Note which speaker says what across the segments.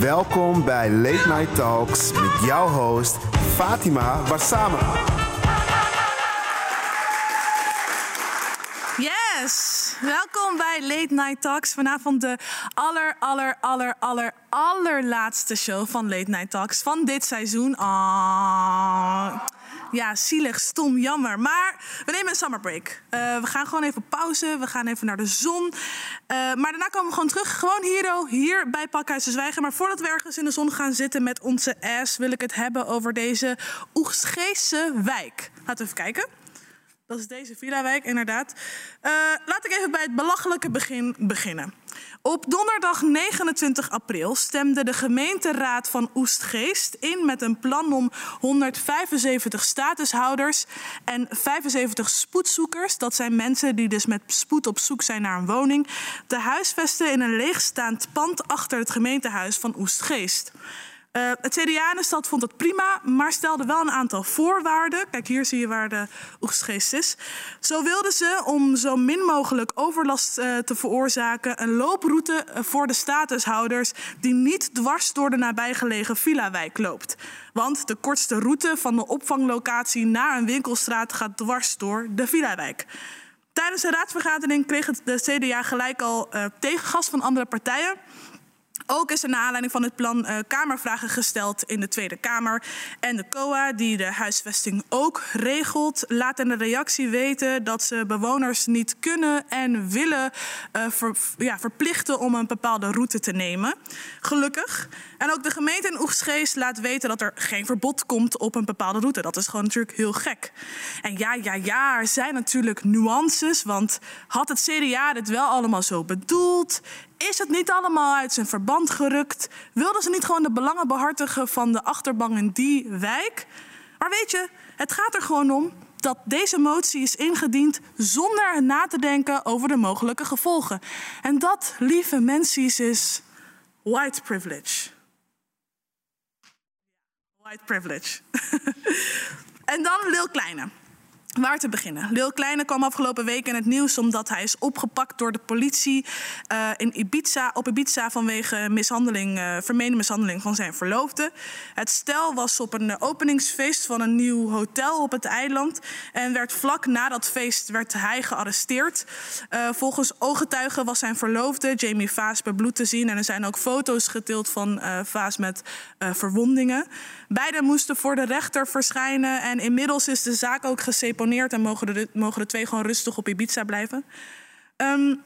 Speaker 1: Welkom bij Late Night Talks met jouw host Fatima Warsame.
Speaker 2: Yes, welkom bij Late Night Talks. Vanavond de aller, aller, aller, aller, allerlaatste show van Late Night Talks van dit seizoen. Ah, ja, zielig, stom, jammer. Maar we nemen een summer break. Uh, we gaan gewoon even pauze, we gaan even naar de zon. Uh, maar daarna komen we gewoon terug, gewoon hier bij Pakhuis de Zwijgen. Maar voordat we ergens in de zon gaan zitten met onze ass... wil ik het hebben over deze Oegstgeese wijk. Laten we even kijken. Dat is deze villa-wijk, inderdaad. Uh, laat ik even bij het belachelijke begin beginnen. Op donderdag 29 april stemde de gemeenteraad van Oestgeest in met een plan om 175 statushouders en 75 spoedzoekers, dat zijn mensen die dus met spoed op zoek zijn naar een woning, te huisvesten in een leegstaand pand achter het gemeentehuis van Oestgeest. Uh, het CDA in de stad vond het prima, maar stelde wel een aantal voorwaarden. Kijk, hier zie je waar de oegstgeest is. Zo wilden ze, om zo min mogelijk overlast uh, te veroorzaken, een looproute voor de statushouders die niet dwars door de nabijgelegen villa-wijk loopt. Want de kortste route van de opvanglocatie naar een winkelstraat gaat dwars door de villa-wijk. Tijdens de raadsvergadering kreeg het de CDA gelijk al uh, tegengas van andere partijen. Ook is er naar aanleiding van het plan uh, Kamervragen gesteld in de Tweede Kamer. En de COA, die de huisvesting ook regelt, laat in de reactie weten dat ze bewoners niet kunnen en willen ver, ja, verplichten om een bepaalde route te nemen. Gelukkig. En ook de gemeente in Oegstgeest laat weten dat er geen verbod komt op een bepaalde route. Dat is gewoon natuurlijk heel gek. En ja, ja, ja, er zijn natuurlijk nuances. Want had het CDA dit wel allemaal zo bedoeld? Is het niet allemaal uit zijn verband gerukt? Wilden ze niet gewoon de belangen behartigen van de achterban in die wijk? Maar weet je, het gaat er gewoon om dat deze motie is ingediend zonder na te denken over de mogelijke gevolgen. En dat, lieve mensen, is white privilege. White privilege. en dan Lil Kleine. Waar te beginnen? Lil Kleine kwam afgelopen week in het nieuws omdat hij is opgepakt door de politie uh, in Ibiza, op Ibiza vanwege mishandeling, uh, vermeende mishandeling van zijn verloofde. Het stel was op een openingsfeest van een nieuw hotel op het eiland en werd vlak na dat feest werd hij gearresteerd. Uh, volgens ooggetuigen was zijn verloofde Jamie Vaas bebloed te zien en er zijn ook foto's gedeeld van Vaas met verwondingen. Beiden moesten voor de rechter verschijnen en inmiddels is de zaak ook geseponeerd en mogen de, mogen de twee gewoon rustig op Ibiza blijven. Um,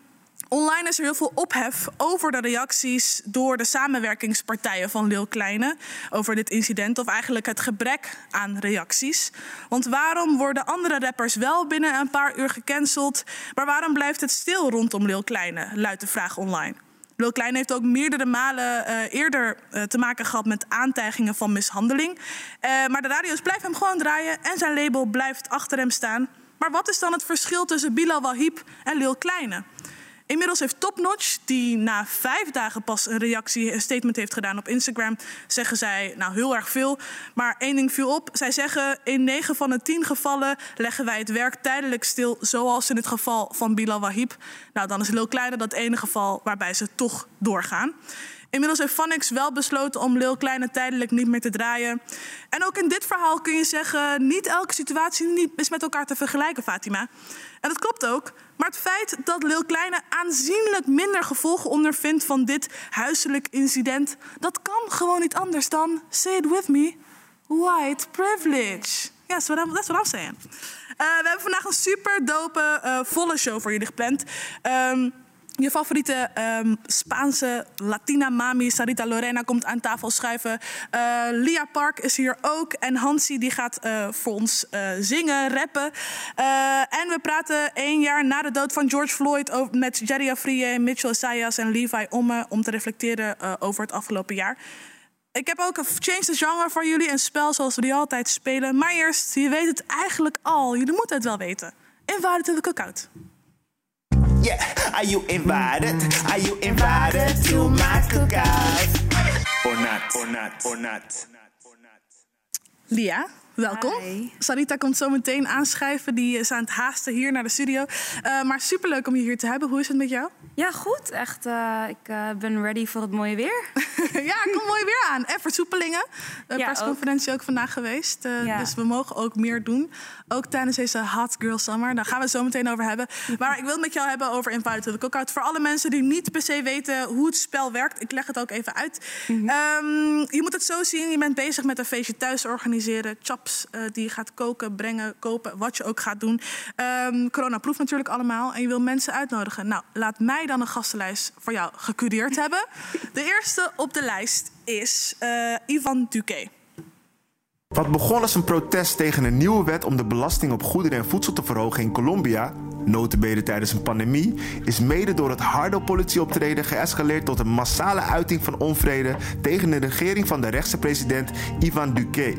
Speaker 2: Online is er heel veel ophef over de reacties door de samenwerkingspartijen van Lil Kleine over dit incident, of eigenlijk het gebrek aan reacties. Want waarom worden andere rappers wel binnen een paar uur gecanceld, maar waarom blijft het stil rondom Lil Kleine? Luidt de vraag online. Lil Klein heeft ook meerdere malen uh, eerder uh, te maken gehad met aantijgingen van mishandeling. Uh, maar de radio's blijven hem gewoon draaien en zijn label blijft achter hem staan. Maar wat is dan het verschil tussen Bilal Wahib en Lil Kleine? Inmiddels heeft Topnotch, die na vijf dagen pas een reactie, een statement heeft gedaan op Instagram, zeggen zij nou heel erg veel. Maar één ding viel op. Zij zeggen in negen van de tien gevallen leggen wij het werk tijdelijk stil, zoals in het geval van Bilal Wahib. Nou, dan is Lil Kleine dat ene geval waarbij ze toch doorgaan. Inmiddels heeft Vanix wel besloten om Lil Kleine tijdelijk niet meer te draaien. En ook in dit verhaal kun je zeggen, niet elke situatie is met elkaar te vergelijken, Fatima. En dat klopt ook. Maar het feit dat Lil Kleine aanzienlijk minder gevolgen ondervindt van dit huiselijk incident, dat kan gewoon niet anders dan, say it with me, white privilege. That's what I'm, that's what I'm saying. We hebben vandaag een super dope, uh, volle show voor jullie gepland. Um, je favoriete um, Spaanse Latina mami Sarita Lorena komt aan tafel schuiven. Uh, Lia Park is hier ook. En Hansi die gaat uh, voor ons uh, zingen, rappen. en we praten één jaar na de dood van George Floyd over, met Jerry Afriye, Mitchell Sayas en Levi Omme... om te reflecteren over het afgelopen jaar. Ik heb ook een Change the Genre voor jullie. Een spel zoals we die altijd spelen. Maar eerst, je weet het eigenlijk al. Jullie moeten het wel weten. Invited to the cookout.
Speaker 3: Yeah, are you invited? Are you invited to my cookout? Or not, or not, or not.
Speaker 2: Lia, Welkom.
Speaker 4: Hi.
Speaker 2: Sarita komt zo meteen aanschrijven. Die is aan het haasten hier naar de studio. Uh, maar superleuk om je hier te hebben. Hoe is het met jou?
Speaker 4: Ja, goed. Echt, uh, ik uh, ben ready voor het mooie weer.
Speaker 2: ja, kom mooi weer aan. En versoepelingen. Ja, persconferentie ook. ook. vandaag geweest. Ja. Dus we mogen ook meer doen. Ook tijdens deze Hot Girl Summer. Daar gaan we het zo meteen over hebben. Maar ik wil het met jou hebben over Invited to the Cookout. Voor alle mensen die niet per se weten hoe het spel werkt. Ik leg het ook even uit. Mm -hmm. um, je moet het zo zien. Je bent bezig met een feestje thuis organiseren. Chops uh, die je gaat koken, brengen, kopen. Wat je ook gaat doen. Um, corona proeft natuurlijk allemaal. En je wil mensen uitnodigen. Nou, laat mij dan een gastenlijst voor jou gecureerd hebben. De eerste op de lijst is uh, Ivan Duque.
Speaker 1: Wat begon als een protest tegen een nieuwe wet om de belasting op goederen en voedsel te verhogen in Colombia, notabene tijdens een pandemie, is mede door het harde politieoptreden geëscaleerd tot een massale uiting van onvrede tegen de regering van de rechtse president Ivan Duque.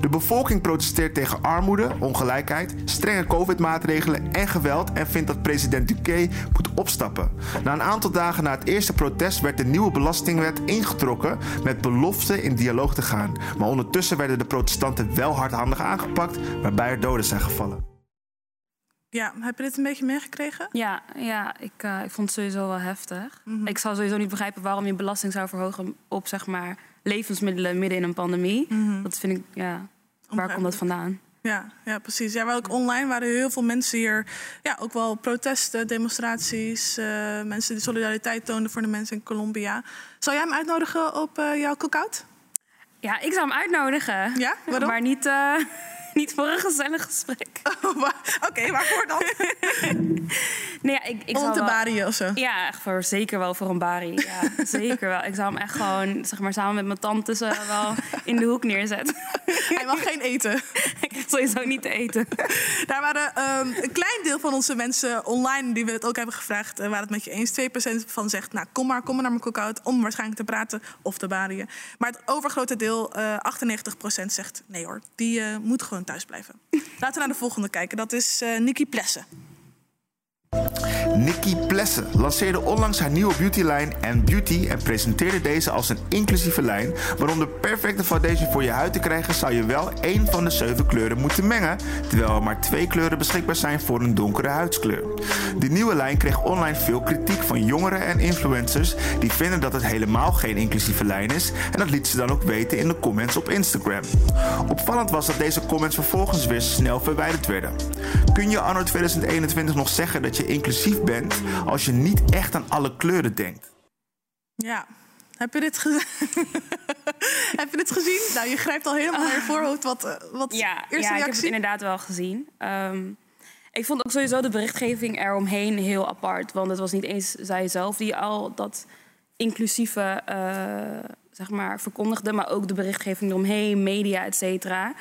Speaker 1: De bevolking protesteert tegen armoede, ongelijkheid, strenge covid-maatregelen en geweld en vindt dat president Duque moet opstappen. Na een aantal dagen na het eerste protest werd de nieuwe belastingwet ingetrokken met belofte in dialoog te gaan, maar ondertussen werden de protestanten wel hardhandig aangepakt, waarbij er doden zijn gevallen.
Speaker 2: Ja, heb je dit een beetje meegekregen?
Speaker 4: Ja, ja ik, uh, ik vond het sowieso wel heftig. Mm -hmm. Ik zou sowieso niet begrijpen waarom je belasting zou verhogen op zeg maar, levensmiddelen midden in een pandemie. Mm -hmm. Dat vind ik, ja, waar komt dat vandaan?
Speaker 2: Ja, ja, precies. Ja, ook online waren heel veel mensen hier. Ja, ook wel protesten, demonstraties. Uh, mensen die solidariteit toonden voor de mensen in Colombia. Zou jij hem uitnodigen op uh, jouw cookout?
Speaker 4: Ja, ik zou hem uitnodigen.
Speaker 2: Ja, waarom?
Speaker 4: Maar niet, niet voor een gezellig gesprek.
Speaker 2: Oh, Oké, okay, waarvoor dan?
Speaker 4: nee, ja, ik, ik
Speaker 2: Om te
Speaker 4: wel...
Speaker 2: bari of zo?
Speaker 4: Ja, echt voor, zeker wel voor een bari. Ja, zeker wel. Ik zou hem echt gewoon, zeg maar, samen met mijn tantes uh, wel in de hoek neerzetten.
Speaker 2: Hij mag geen eten.
Speaker 4: Ik krijg sowieso niet te eten.
Speaker 2: Daar waren um, een klein deel van onze mensen online die we het ook hebben gevraagd, uh, waren het met je eens. 2% van zegt, nou kom maar, kom maar naar mijn cookout om waarschijnlijk te praten of te barien. Maar het overgrote deel, uh, 98% zegt, nee hoor, die uh, moet gewoon thuis blijven. Laten we naar de volgende kijken. Dat is uh, Nikki Plessen.
Speaker 1: Nikki Plessen lanceerde onlangs haar nieuwe beautylijn en Beauty en presenteerde deze als een inclusieve lijn. Maar om de perfecte foundation voor je huid te krijgen, zou je wel één van de zeven kleuren moeten mengen, terwijl er maar twee kleuren beschikbaar zijn voor een donkere huidskleur. De nieuwe lijn kreeg online veel kritiek van jongeren en influencers die vinden dat het helemaal geen inclusieve lijn is en dat liet ze dan ook weten in de comments op Instagram. Opvallend was dat deze comments vervolgens weer snel verwijderd werden. Kun je anno 2021 nog zeggen dat je inclusief bent als je niet echt aan alle kleuren denkt.
Speaker 2: Ja, heb je dit, ge heb je dit gezien? Nou, je grijpt al helemaal naar je voorhoofd. Wat, uh, wat
Speaker 4: ja,
Speaker 2: eerste
Speaker 4: ja,
Speaker 2: reactie?
Speaker 4: ik heb het inderdaad wel gezien. Um, ik vond ook sowieso de berichtgeving eromheen heel apart. Want het was niet eens zij zelf die al dat inclusieve uh, zeg maar, verkondigde... maar ook de berichtgeving eromheen, media, et cetera...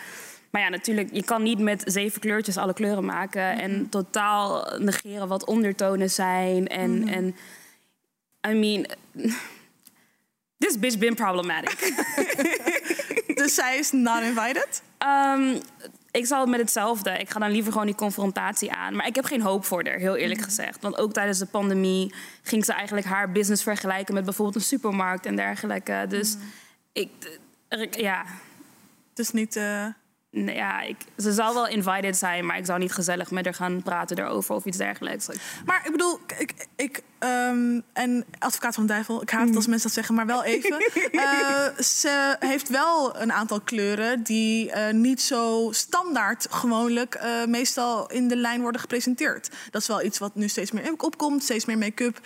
Speaker 4: Maar ja, natuurlijk, je kan niet met zeven kleurtjes alle kleuren maken mm -hmm. en totaal negeren wat ondertonen zijn. En, mm -hmm. en I mean, this bitch been problematic.
Speaker 2: dus zij is not invited?
Speaker 4: Um, ik zal het met hetzelfde. Ik ga dan liever gewoon die confrontatie aan. Maar ik heb geen hoop voor haar, heel eerlijk mm -hmm. gezegd. Want ook tijdens de pandemie ging ze eigenlijk haar business vergelijken met bijvoorbeeld een supermarkt en dergelijke. Dus ik, ja.
Speaker 2: Dus niet. Uh
Speaker 4: Nee, ja, ik, ze zal wel invited zijn, maar ik zou niet gezellig met haar gaan praten erover of iets dergelijks.
Speaker 2: Maar ik bedoel, ik, ik um, en advocaat van de duivel, ik haat het als mensen dat zeggen, maar wel even. uh, ze heeft wel een aantal kleuren die uh, niet zo standaard gewoonlijk uh, meestal in de lijn worden gepresenteerd. Dat is wel iets wat nu steeds meer opkomt, steeds meer make-up,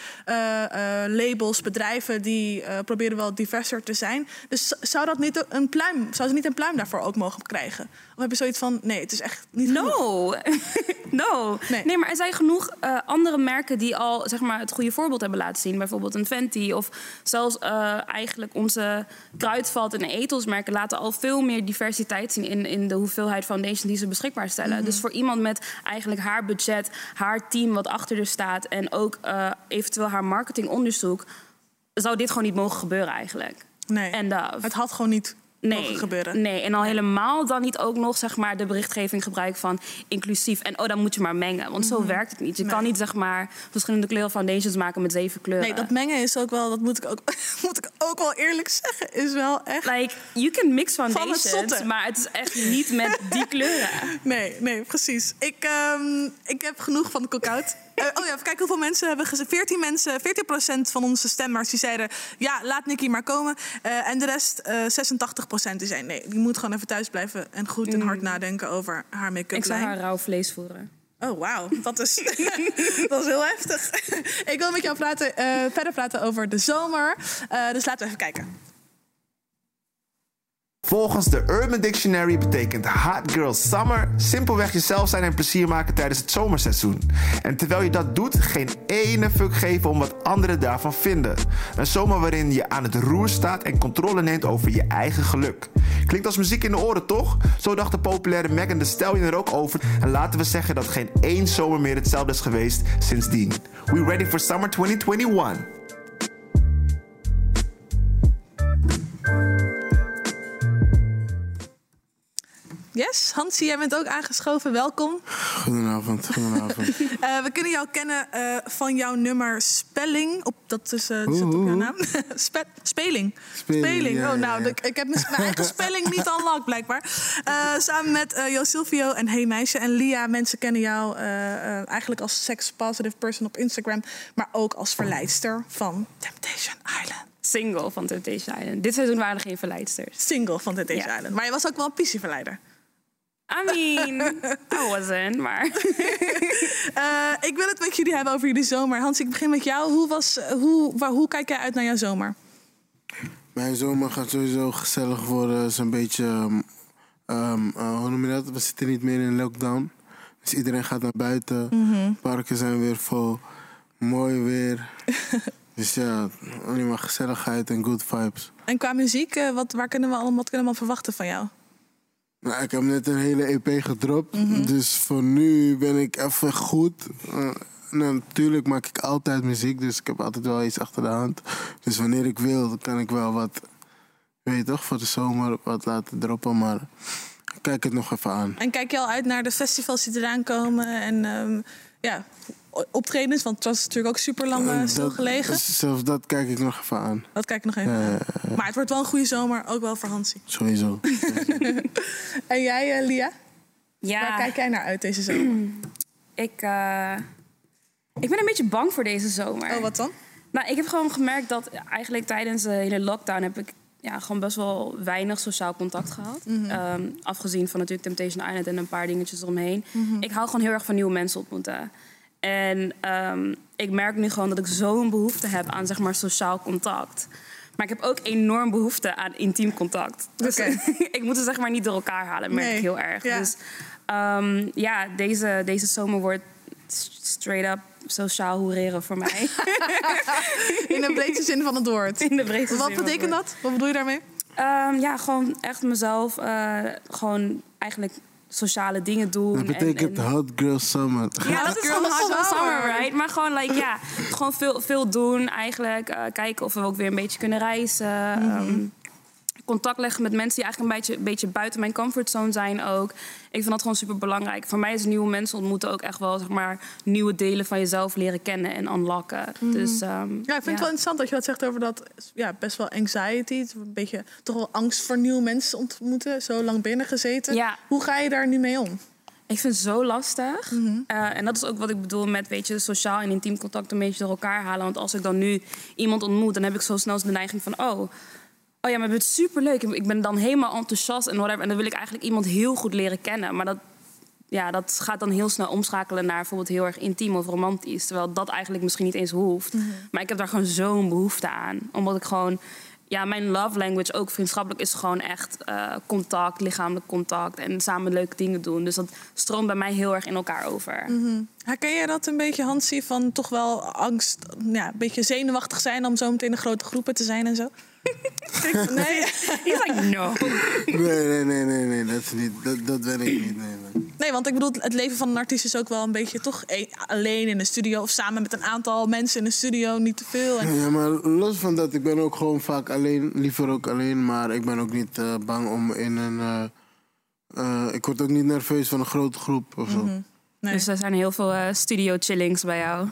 Speaker 2: labels, bedrijven die proberen wel diverser te zijn. Dus zou dat niet een pluim, zou ze niet een pluim daarvoor ook mogen krijgen? Of heb je zoiets van, nee, het is echt niet
Speaker 4: No, no. Nee. nee. maar er zijn genoeg andere merken die al zeg maar, het goede voorbeeld hebben laten zien. Bijvoorbeeld een Fenty of zelfs uh, eigenlijk onze kruidvat en etelsmerken laten al veel meer diversiteit zien in, in de hoeveelheid foundation die ze beschikbaar stellen. Mm -hmm. Dus voor iemand met eigenlijk haar budget, haar team wat achter er staat en ook uh, eventueel haar marketingonderzoek, zou dit gewoon niet mogen gebeuren eigenlijk.
Speaker 2: Nee,
Speaker 4: en
Speaker 2: het had gewoon niet
Speaker 4: nee,
Speaker 2: mogen gebeuren.
Speaker 4: Nee, en al helemaal dan niet ook nog zeg maar, de berichtgeving gebruiken van inclusief. En oh, dan moet je maar mengen. Want zo werkt het niet. Je kan
Speaker 2: Mhm.
Speaker 4: Niet zeg maar verschillende kleuren foundations maken met zeven kleuren.
Speaker 2: Nee, dat mengen is ook wel, dat moet ik ook, moet ik ook wel eerlijk zeggen, is wel echt.
Speaker 4: Like, you can mix
Speaker 2: het
Speaker 4: foundations,
Speaker 2: zotte.
Speaker 4: maar het is echt niet met die kleuren.
Speaker 2: Nee, nee, precies. Ik, ehm, ik heb genoeg van de cookout. Eh, oh ja, even kijken hoeveel mensen hebben gezegd. 14 mensen, 14% van onze stemmers die zeiden... ja, laat Nicky maar komen. Eh, en de rest, eh 86% die zei nee. Die moet gewoon even thuis blijven en goed en hard nadenken over haar make-up
Speaker 4: Mm. Ik zou haar rauw vlees voeren.
Speaker 2: Oh, wauw. Dat is, dat is heel heftig. ik wil met jou praten, verder praten over de zomer. Dus laten we even kijken.
Speaker 1: Volgens de Urban Dictionary betekent Hot Girl Summer simpelweg jezelf zijn en plezier maken tijdens het zomerseizoen. En terwijl je dat doet, geen ene fuck geven om wat anderen daarvan vinden. Een zomer waarin je aan het roer staat en controle neemt over je eigen geluk. Klinkt als muziek in de oren, toch? Zo dacht de populaire Megan Thee Stallion er ook over. En laten we zeggen dat geen één zomer meer hetzelfde is geweest sindsdien. We ready for summer 2021.
Speaker 2: Yes, Hansie, jij bent ook aangeschoven. Welkom.
Speaker 5: Goedenavond, goedenavond.
Speaker 2: Eh, we kunnen jou kennen eh, van jouw nummer Spelling. Op, dat is, eh, die zit op jouw naam. Spe- speling.
Speaker 5: Speling, ja,
Speaker 2: Oh, nou,
Speaker 5: ja.
Speaker 2: ik- ik heb mijn mijn eigen spelling niet unlocked, blijkbaar. Eh, samen met eh Jo Silvio en Hey Meisje. En Lia, mensen kennen jou eh, eh, eigenlijk als sex-positive person op Instagram. Maar ook als verleidster van Temptation Island.
Speaker 4: Single van Temptation Island. Dit seizoen waren er geen verleidsters.
Speaker 2: Single van Temptation
Speaker 4: Ja.
Speaker 2: Island. Maar je was ook wel een pissie-verleider.
Speaker 4: I mean, I wasn't, maar...
Speaker 2: Eh, ik wil het met jullie hebben over jullie zomer. Hans, ik begin met jou. Hoe, was, eh, hoe, waar, hoe kijk jij uit naar jouw zomer?
Speaker 5: Mijn zomer gaat sowieso gezellig worden. Het is een beetje, ehm, ehm, eh, hoe noem je dat? We zitten niet meer in lockdown. Dus iedereen gaat naar buiten. Parken zijn weer vol. Mooi weer. dus ja, alleen maar gezelligheid en good vibes.
Speaker 2: En qua muziek, eh, wat, waar kunnen we allemaal, wat kunnen we allemaal verwachten van jou?
Speaker 5: Nou, ik heb net een hele EP gedropt. Dus voor nu ben ik even goed. Eh, nou, natuurlijk maak ik altijd muziek, dus ik heb altijd wel iets achter de hand. Dus wanneer ik wil, dan kan ik wel wat, weet je toch, voor de zomer wat laten droppen. Maar ik kijk het nog even aan.
Speaker 2: En kijk je al uit naar de festivals die eraan komen en ehm, ja, optredens? Want het was natuurlijk ook super lang
Speaker 5: En dat-
Speaker 2: stilgelegen.
Speaker 5: zelfs dat kijk ik nog even aan.
Speaker 2: Dat kijk ik nog even.
Speaker 5: Ja,
Speaker 2: aan.
Speaker 5: ja,
Speaker 2: Maar het wordt wel een goede zomer, ook wel voor Hansie.
Speaker 5: sowieso.
Speaker 2: En jij, eh, Lia?
Speaker 4: Ja,
Speaker 2: Waar kijk jij naar uit deze zomer?
Speaker 4: ik, eh, ik ben een beetje bang voor deze zomer.
Speaker 2: Oh, wat dan?
Speaker 4: Nou, ik heb gewoon gemerkt dat eigenlijk tijdens de hele lockdown heb ik ja, gewoon best wel weinig sociaal contact gehad. Ehm, afgezien van natuurlijk Temptation Island en een paar dingetjes eromheen. Ik hou gewoon heel erg van nieuwe mensen ontmoeten. En ehm, ik merk nu gewoon dat ik zo'n behoefte heb aan zeg maar sociaal contact. Maar ik heb ook enorm behoefte aan intiem contact. Dus ik moet het zeg maar niet door elkaar halen, merk
Speaker 2: Nee.
Speaker 4: ik heel erg.
Speaker 2: Ja.
Speaker 4: Dus ehm, ja, deze, deze zomer wordt straight up sociaal hoereren voor mij.
Speaker 2: In de breedste zin van het woord.
Speaker 4: In de breedste
Speaker 2: Wat
Speaker 4: zin
Speaker 2: betekent dat? Wat bedoel je daarmee?
Speaker 4: Ehm, ja, gewoon echt mezelf, eh, gewoon eigenlijk sociale dingen doen.
Speaker 5: Dat
Speaker 4: en-
Speaker 5: betekent
Speaker 4: en-
Speaker 5: Hot Girl Summer.
Speaker 4: Ja, dat is gewoon hot girl
Speaker 2: summer.
Speaker 4: summer, right? Maar gewoon, like, ja, gewoon veel, veel doen eigenlijk. Eh, kijken of we ook weer een beetje kunnen reizen. Ehm, contact leggen met mensen die eigenlijk een beetje, beetje buiten mijn comfortzone zijn ook. Ik vind dat gewoon super belangrijk. Voor mij is nieuwe mensen ontmoeten ook echt wel, zeg maar, nieuwe delen van jezelf leren kennen en unlocken. Dus, ehm,
Speaker 2: Ja, ik vind het wel interessant dat je wat zegt over dat ja, best wel anxiety. Een beetje toch wel angst voor nieuwe mensen ontmoeten. Zo lang binnen gezeten.
Speaker 4: Ja.
Speaker 2: Hoe ga je daar nu mee om?
Speaker 4: Ik vind het zo lastig. Eh, en dat is ook wat ik bedoel met weet je, sociaal en intiem contact een beetje door elkaar halen. Want als ik dan nu iemand ontmoet, dan heb ik zo snel de neiging van... oh, oh ja, maar het is superleuk. Ik ben dan helemaal enthousiast en whatever. En dan wil ik eigenlijk iemand heel goed leren kennen. Maar dat, ja, dat gaat dan heel snel omschakelen naar bijvoorbeeld heel erg intiem of romantisch. Terwijl dat eigenlijk misschien niet eens hoeft. Maar ik heb daar gewoon zo'n behoefte aan. Omdat ik gewoon... Ja, mijn love language, ook vriendschappelijk, is gewoon echt eh, contact, lichamelijk contact en samen leuke dingen doen. Dus dat stroomt bij mij heel erg in elkaar over.
Speaker 2: Herken jij dat een beetje, Hansie, van toch wel angst, ja, een beetje zenuwachtig zijn om zo meteen in grote groepen te zijn en zo? Nee.
Speaker 4: He's like, no.
Speaker 5: Nee, nee, nee, nee, nee, dat, is niet, dat, dat ben ik niet. Nee, nee.
Speaker 2: Nee, want ik bedoel, het leven van een artiest is ook wel een beetje toch e- alleen in de studio of samen met een aantal mensen in de studio, niet te veel. En,
Speaker 5: Ja, maar los van dat, ik ben ook gewoon vaak alleen, liever ook alleen, maar ik ben ook niet eh, bang om in een. eh, eh, ik word ook niet nerveus van een grote groep of zo.
Speaker 2: Mhm. nee.
Speaker 4: Dus er zijn heel veel studio chillings bij jou.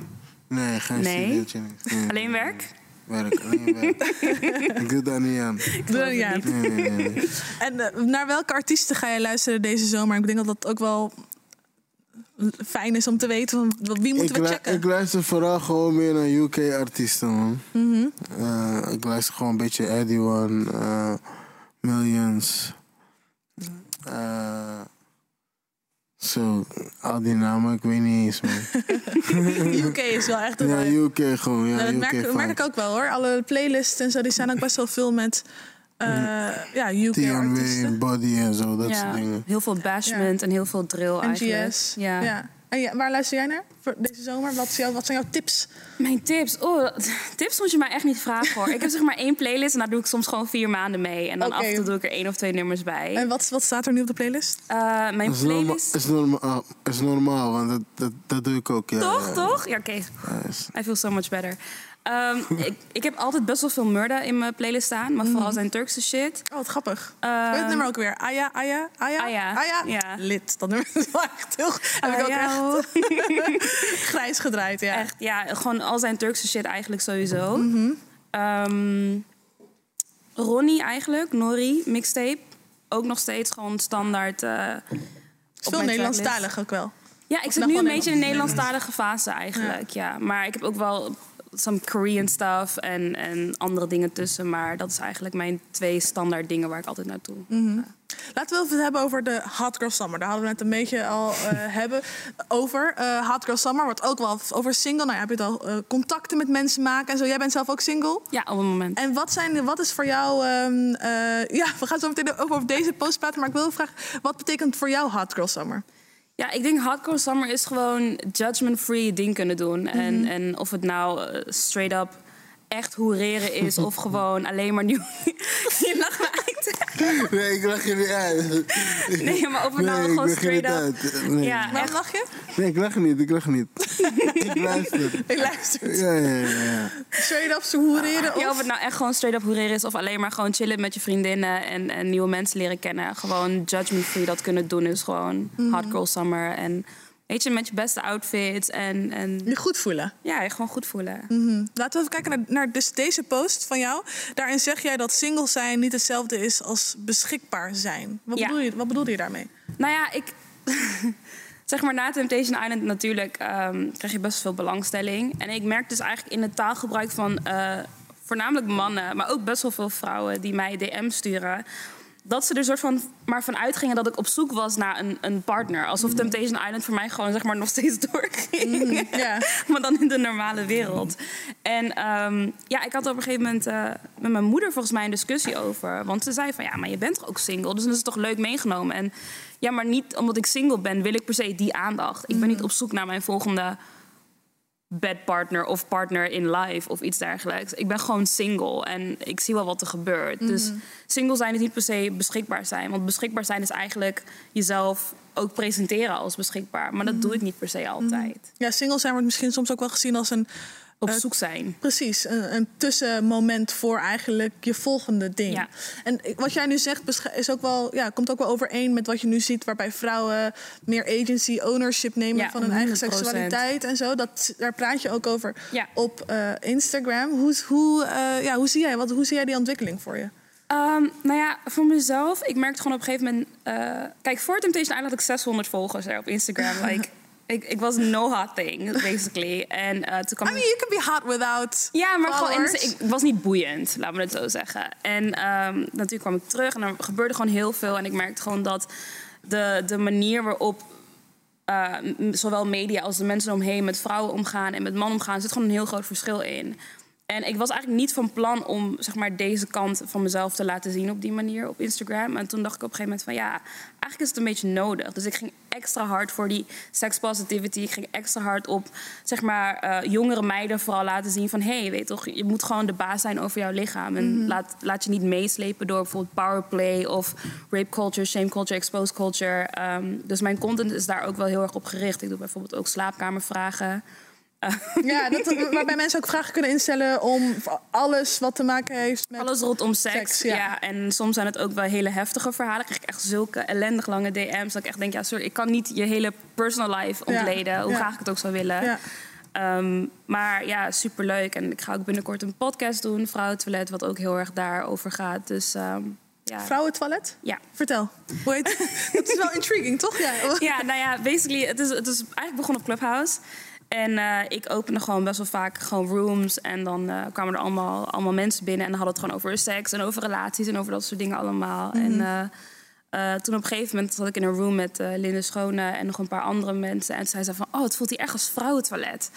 Speaker 5: Nee, geen
Speaker 4: Nee?
Speaker 5: Nee. Nee,
Speaker 4: Alleen werk?
Speaker 5: Werk, alleen werk. ik doe daar niet aan.
Speaker 2: Doe dat niet aan.
Speaker 5: Nee, nee, nee. nee.
Speaker 2: En eh, naar welke artiesten ga je luisteren deze zomer? Ik denk dat dat ook wel fijn is om te weten. Van, wie moeten
Speaker 5: Ik,
Speaker 2: we checken?
Speaker 5: ik luister vooral gewoon meer naar UK-artiesten, man.
Speaker 2: Mhm.
Speaker 5: Eh, ik luister gewoon een beetje Eddie One, eh, Millions. eh, zo, al die namen, ik weet niet eens, man.
Speaker 2: UK is wel echt een
Speaker 5: ja,
Speaker 2: vibe.
Speaker 5: UK gewoon, ja,
Speaker 2: Nou, dat
Speaker 5: UK
Speaker 2: merk,
Speaker 5: vibes.
Speaker 2: merk ik ook wel hoor. Alle playlists en zo, die zijn ook best wel veel met eh, ja, UK
Speaker 5: TNW,
Speaker 2: artiesten.
Speaker 5: Body en zo, dat
Speaker 4: ja,
Speaker 5: soort dingen.
Speaker 4: heel veel bashment en heel veel drill eigenlijk.
Speaker 2: NGS.
Speaker 4: Ja.
Speaker 2: Ja. En waar luister jij naar voor deze zomer? Wat, wat zijn jouw tips?
Speaker 4: Mijn tips? Oh, tips moet je mij echt niet vragen hoor. Ik heb zeg maar één playlist en daar doe ik soms gewoon vier maanden mee. En dan af en toe doe ik er één of twee nummers bij.
Speaker 2: En wat, wat staat er nu op de playlist?
Speaker 4: Eh, mijn
Speaker 5: Dat is, norma
Speaker 4: playlist...
Speaker 5: is, norma is normaal, want dat, dat, dat doe ik ook, ja.
Speaker 4: Toch,
Speaker 5: ja.
Speaker 4: toch? Ja, oké.
Speaker 5: Is-
Speaker 4: I feel so much better. Ehm, ik, ik heb altijd best wel veel murda in mijn playlist staan. Maar vooral zijn Turkse shit.
Speaker 2: Oh, wat grappig. Hoe heet het nummer ook weer? Aya, Aya, Aya?
Speaker 4: Aya, ja.
Speaker 2: Lid. Dat nummer is wel echt heel... Heb ik ook
Speaker 4: Aya.
Speaker 2: echt grijs gedraaid, ja.
Speaker 4: Echt, ja, gewoon al zijn Turkse shit eigenlijk sowieso.
Speaker 2: Mhm.
Speaker 4: Ehm, Ronnie eigenlijk, Nori, mixtape. Ook nog steeds gewoon standaard. op
Speaker 2: veel Nederlandstalig ook wel.
Speaker 4: Ja, ik zit nu een beetje in
Speaker 2: Nederlands-
Speaker 4: Nederlandstalige fase eigenlijk, ja. Maar ik heb ook wel some Korean stuff en, en andere dingen tussen. Maar dat is eigenlijk mijn twee standaard dingen waar ik altijd naartoe.
Speaker 2: Mhm. Laten we het hebben over de Hot Girl Summer. Daar hadden we net een beetje al eh, hebben over. Eh Hot Girl Summer wordt ook wel over single. Nou, ja, heb je het al eh, contacten met mensen maken en zo. Jij bent zelf ook single.
Speaker 4: Ja, op een moment.
Speaker 2: En wat, zijn, wat is voor jou... ehm, eh, ja, we gaan zo meteen ook over deze post praten. Maar ik wil vragen, wat betekent voor jou Hot Girl Summer?
Speaker 4: Ja, ik denk hardcore summer is gewoon judgment-free ding kunnen doen. En, en of het nou eh, straight up echt hoereren is of gewoon alleen maar nieuw. je lacht me uit.
Speaker 5: Nee, ik lach je niet uit.
Speaker 4: Nee, maar of het nou
Speaker 5: Nee,
Speaker 4: gewoon straight up.
Speaker 5: Nee.
Speaker 4: Ja,
Speaker 2: Waarom
Speaker 4: echt.
Speaker 2: lach je?
Speaker 5: nee, ik lach niet, ik lach niet. ik luister.
Speaker 2: Ik luister.
Speaker 5: Ja, ja, ja. ja.
Speaker 2: Straight up ze hoereren.
Speaker 4: Ja, of
Speaker 2: Of...
Speaker 4: het nou echt gewoon straight up hoereren is of alleen maar gewoon chillen met je vriendinnen en, en nieuwe mensen leren kennen. Gewoon judgment-free dat kunnen doen is gewoon hardcore summer. En weet je, met je beste outfits en, en
Speaker 2: Je goed voelen.
Speaker 4: ja, je gewoon goed voelen.
Speaker 2: Laten we even kijken naar, naar dus deze post van jou. Daarin zeg jij dat single zijn niet hetzelfde is als beschikbaar zijn. Wat,
Speaker 4: Ja.
Speaker 2: bedoel, je, wat bedoelde je daarmee?
Speaker 4: Nou ja, ik. zeg maar na Temptation Island natuurlijk ehm, krijg je best veel belangstelling. En ik merk dus eigenlijk in het taalgebruik van eh, voornamelijk mannen, maar ook best wel veel vrouwen die mij DM sturen. Dat ze er soort van maar van uitgingen dat ik op zoek was naar een, een partner. Alsof Temptation Island voor mij gewoon zeg maar nog steeds doorging.
Speaker 2: ja.
Speaker 4: maar dan in de normale wereld. En ehm, ja, ik had op een gegeven moment eh, met mijn moeder volgens mij een discussie over. Want ze zei van ja, maar je bent toch ook single? Dus dan is toch leuk meegenomen. En ja, maar niet omdat ik single ben, wil ik per se die aandacht. Ik ben niet op zoek naar mijn volgende bedpartner of partner in life of iets dergelijks. Ik ben gewoon single en ik zie wel wat er gebeurt. Dus single zijn is niet per se beschikbaar zijn. Want beschikbaar zijn is eigenlijk jezelf ook presenteren als beschikbaar. Maar dat doe ik niet per se altijd.
Speaker 2: ja, single zijn wordt misschien soms ook wel gezien als een...
Speaker 4: Op zoek zijn.
Speaker 2: Precies, een, een tussenmoment voor eigenlijk je volgende ding.
Speaker 4: Ja.
Speaker 2: En wat jij nu zegt is ook wel, ja, komt ook wel overeen met wat je nu ziet, waarbij vrouwen meer agency, ownership nemen
Speaker 4: Ja,
Speaker 2: van hun eigen
Speaker 4: 100%.
Speaker 2: seksualiteit en zo. Dat, daar praat je ook over
Speaker 4: Ja.
Speaker 2: op eh, Instagram. Hoe, hoe, eh, ja, hoe, zie jij, wat, hoe zie jij die ontwikkeling voor je?
Speaker 4: Ehm, nou ja, voor mezelf, ik merkte gewoon op een gegeven moment... eh, kijk, voor Temptation Island had ik 600 volgers er op Instagram. like, ik, ik was no hot thing, basically. En eh, toen kwam
Speaker 2: I mean, you can be hot without
Speaker 4: Ja, maar gewoon, ik was niet boeiend, laten we het zo zeggen. En ehm, natuurlijk kwam ik terug en er gebeurde gewoon heel veel. En ik merkte gewoon dat de, de manier waarop eh, zowel media als de mensen omheen met vrouwen omgaan en met mannen omgaan, zit gewoon een heel groot verschil in. En ik was eigenlijk niet van plan om zeg maar, deze kant van mezelf te laten zien op die manier op Instagram. En toen dacht ik op een gegeven moment van ja, eigenlijk is het een beetje nodig. Dus ik ging extra hard voor die sex positivity. Ik ging extra hard op, zeg maar, eh, jongere meiden vooral laten zien van... hé, hey, weet toch, je moet gewoon de baas zijn over jouw lichaam. En laat, laat je niet meeslepen door bijvoorbeeld powerplay... of rape culture, shame culture, exposed culture. Ehm, dus mijn content is daar ook wel heel erg op gericht. Ik doe bijvoorbeeld ook slaapkamervragen...
Speaker 2: Ja, dat, waarbij mensen ook vragen kunnen instellen om alles wat te maken heeft met...
Speaker 4: Alles rondom seks.
Speaker 2: Seks,
Speaker 4: ja.
Speaker 2: ja.
Speaker 4: en soms zijn het ook wel hele heftige verhalen. Krijg ik echt zulke ellendig lange DM's. Dat ik echt denk, ja, sorry, ik kan niet je hele personal life
Speaker 2: Ja,
Speaker 4: ontleden. Hoe graag ik het ook zou willen.
Speaker 2: Ja.
Speaker 4: Ehm, maar ja, superleuk. En ik ga ook binnenkort een podcast doen, Vrouwentoilet, wat ook heel erg daarover gaat. Dus ehm, ja.
Speaker 2: Vrouwentoilet?
Speaker 4: Ja.
Speaker 2: Vertel. Hoe heet Dat is wel intriguing, toch? Ja.
Speaker 4: Ja, nou ja, basically, het is, het is eigenlijk begonnen op Clubhouse. En eh, ik opende gewoon best wel vaak gewoon rooms. En dan eh, kwamen er allemaal, allemaal mensen binnen. En dan hadden het gewoon over seks en over relaties en over dat soort dingen allemaal. En eh, toen op een gegeven moment zat ik in een room met Linde Schone en nog een paar andere mensen. En zij zei van, oh, het voelt hier echt als vrouwentoilet.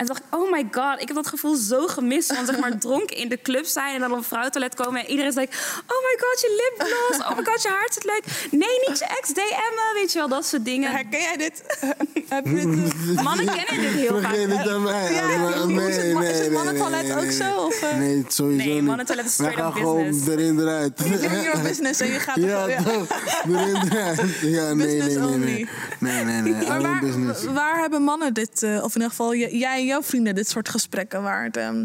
Speaker 4: En toen dacht ik, oh my god, ik heb dat gevoel zo gemist van zeg maar dronken in de club zijn en dan op een vrouwentoilet komen en iedereen zegt, oh my god, je lipgloss, oh my god, je haar zit leuk. Nee, niet je ex DM'en, weet je wel, dat soort dingen.
Speaker 2: Herken jij dit? Heb je dit?
Speaker 4: Mannen kennen dit heel vaak.
Speaker 5: Vergeet het aan mij.
Speaker 2: Ja, is het-
Speaker 5: nee,
Speaker 2: is
Speaker 5: nee,
Speaker 2: het
Speaker 5: nee,
Speaker 2: mannentoilet
Speaker 5: nee,
Speaker 2: ook
Speaker 5: nee,
Speaker 2: zo,
Speaker 5: nee.
Speaker 2: of, eh?
Speaker 5: Nee, sowieso
Speaker 4: Nee, mannentoilet is straight up
Speaker 5: gewoon
Speaker 4: business.
Speaker 5: erin eruit.
Speaker 2: Your business en je gaat
Speaker 5: Ja,
Speaker 2: er
Speaker 5: toch? Erin eruit. Ja, nee,
Speaker 2: Business
Speaker 5: nee, nee,
Speaker 2: only.
Speaker 5: nee. Nee, nee, nee.
Speaker 2: Maar waar, waar hebben mannen dit, eh, of in ieder geval jij jouw vrienden, dit soort gesprekken waar, het, ehm,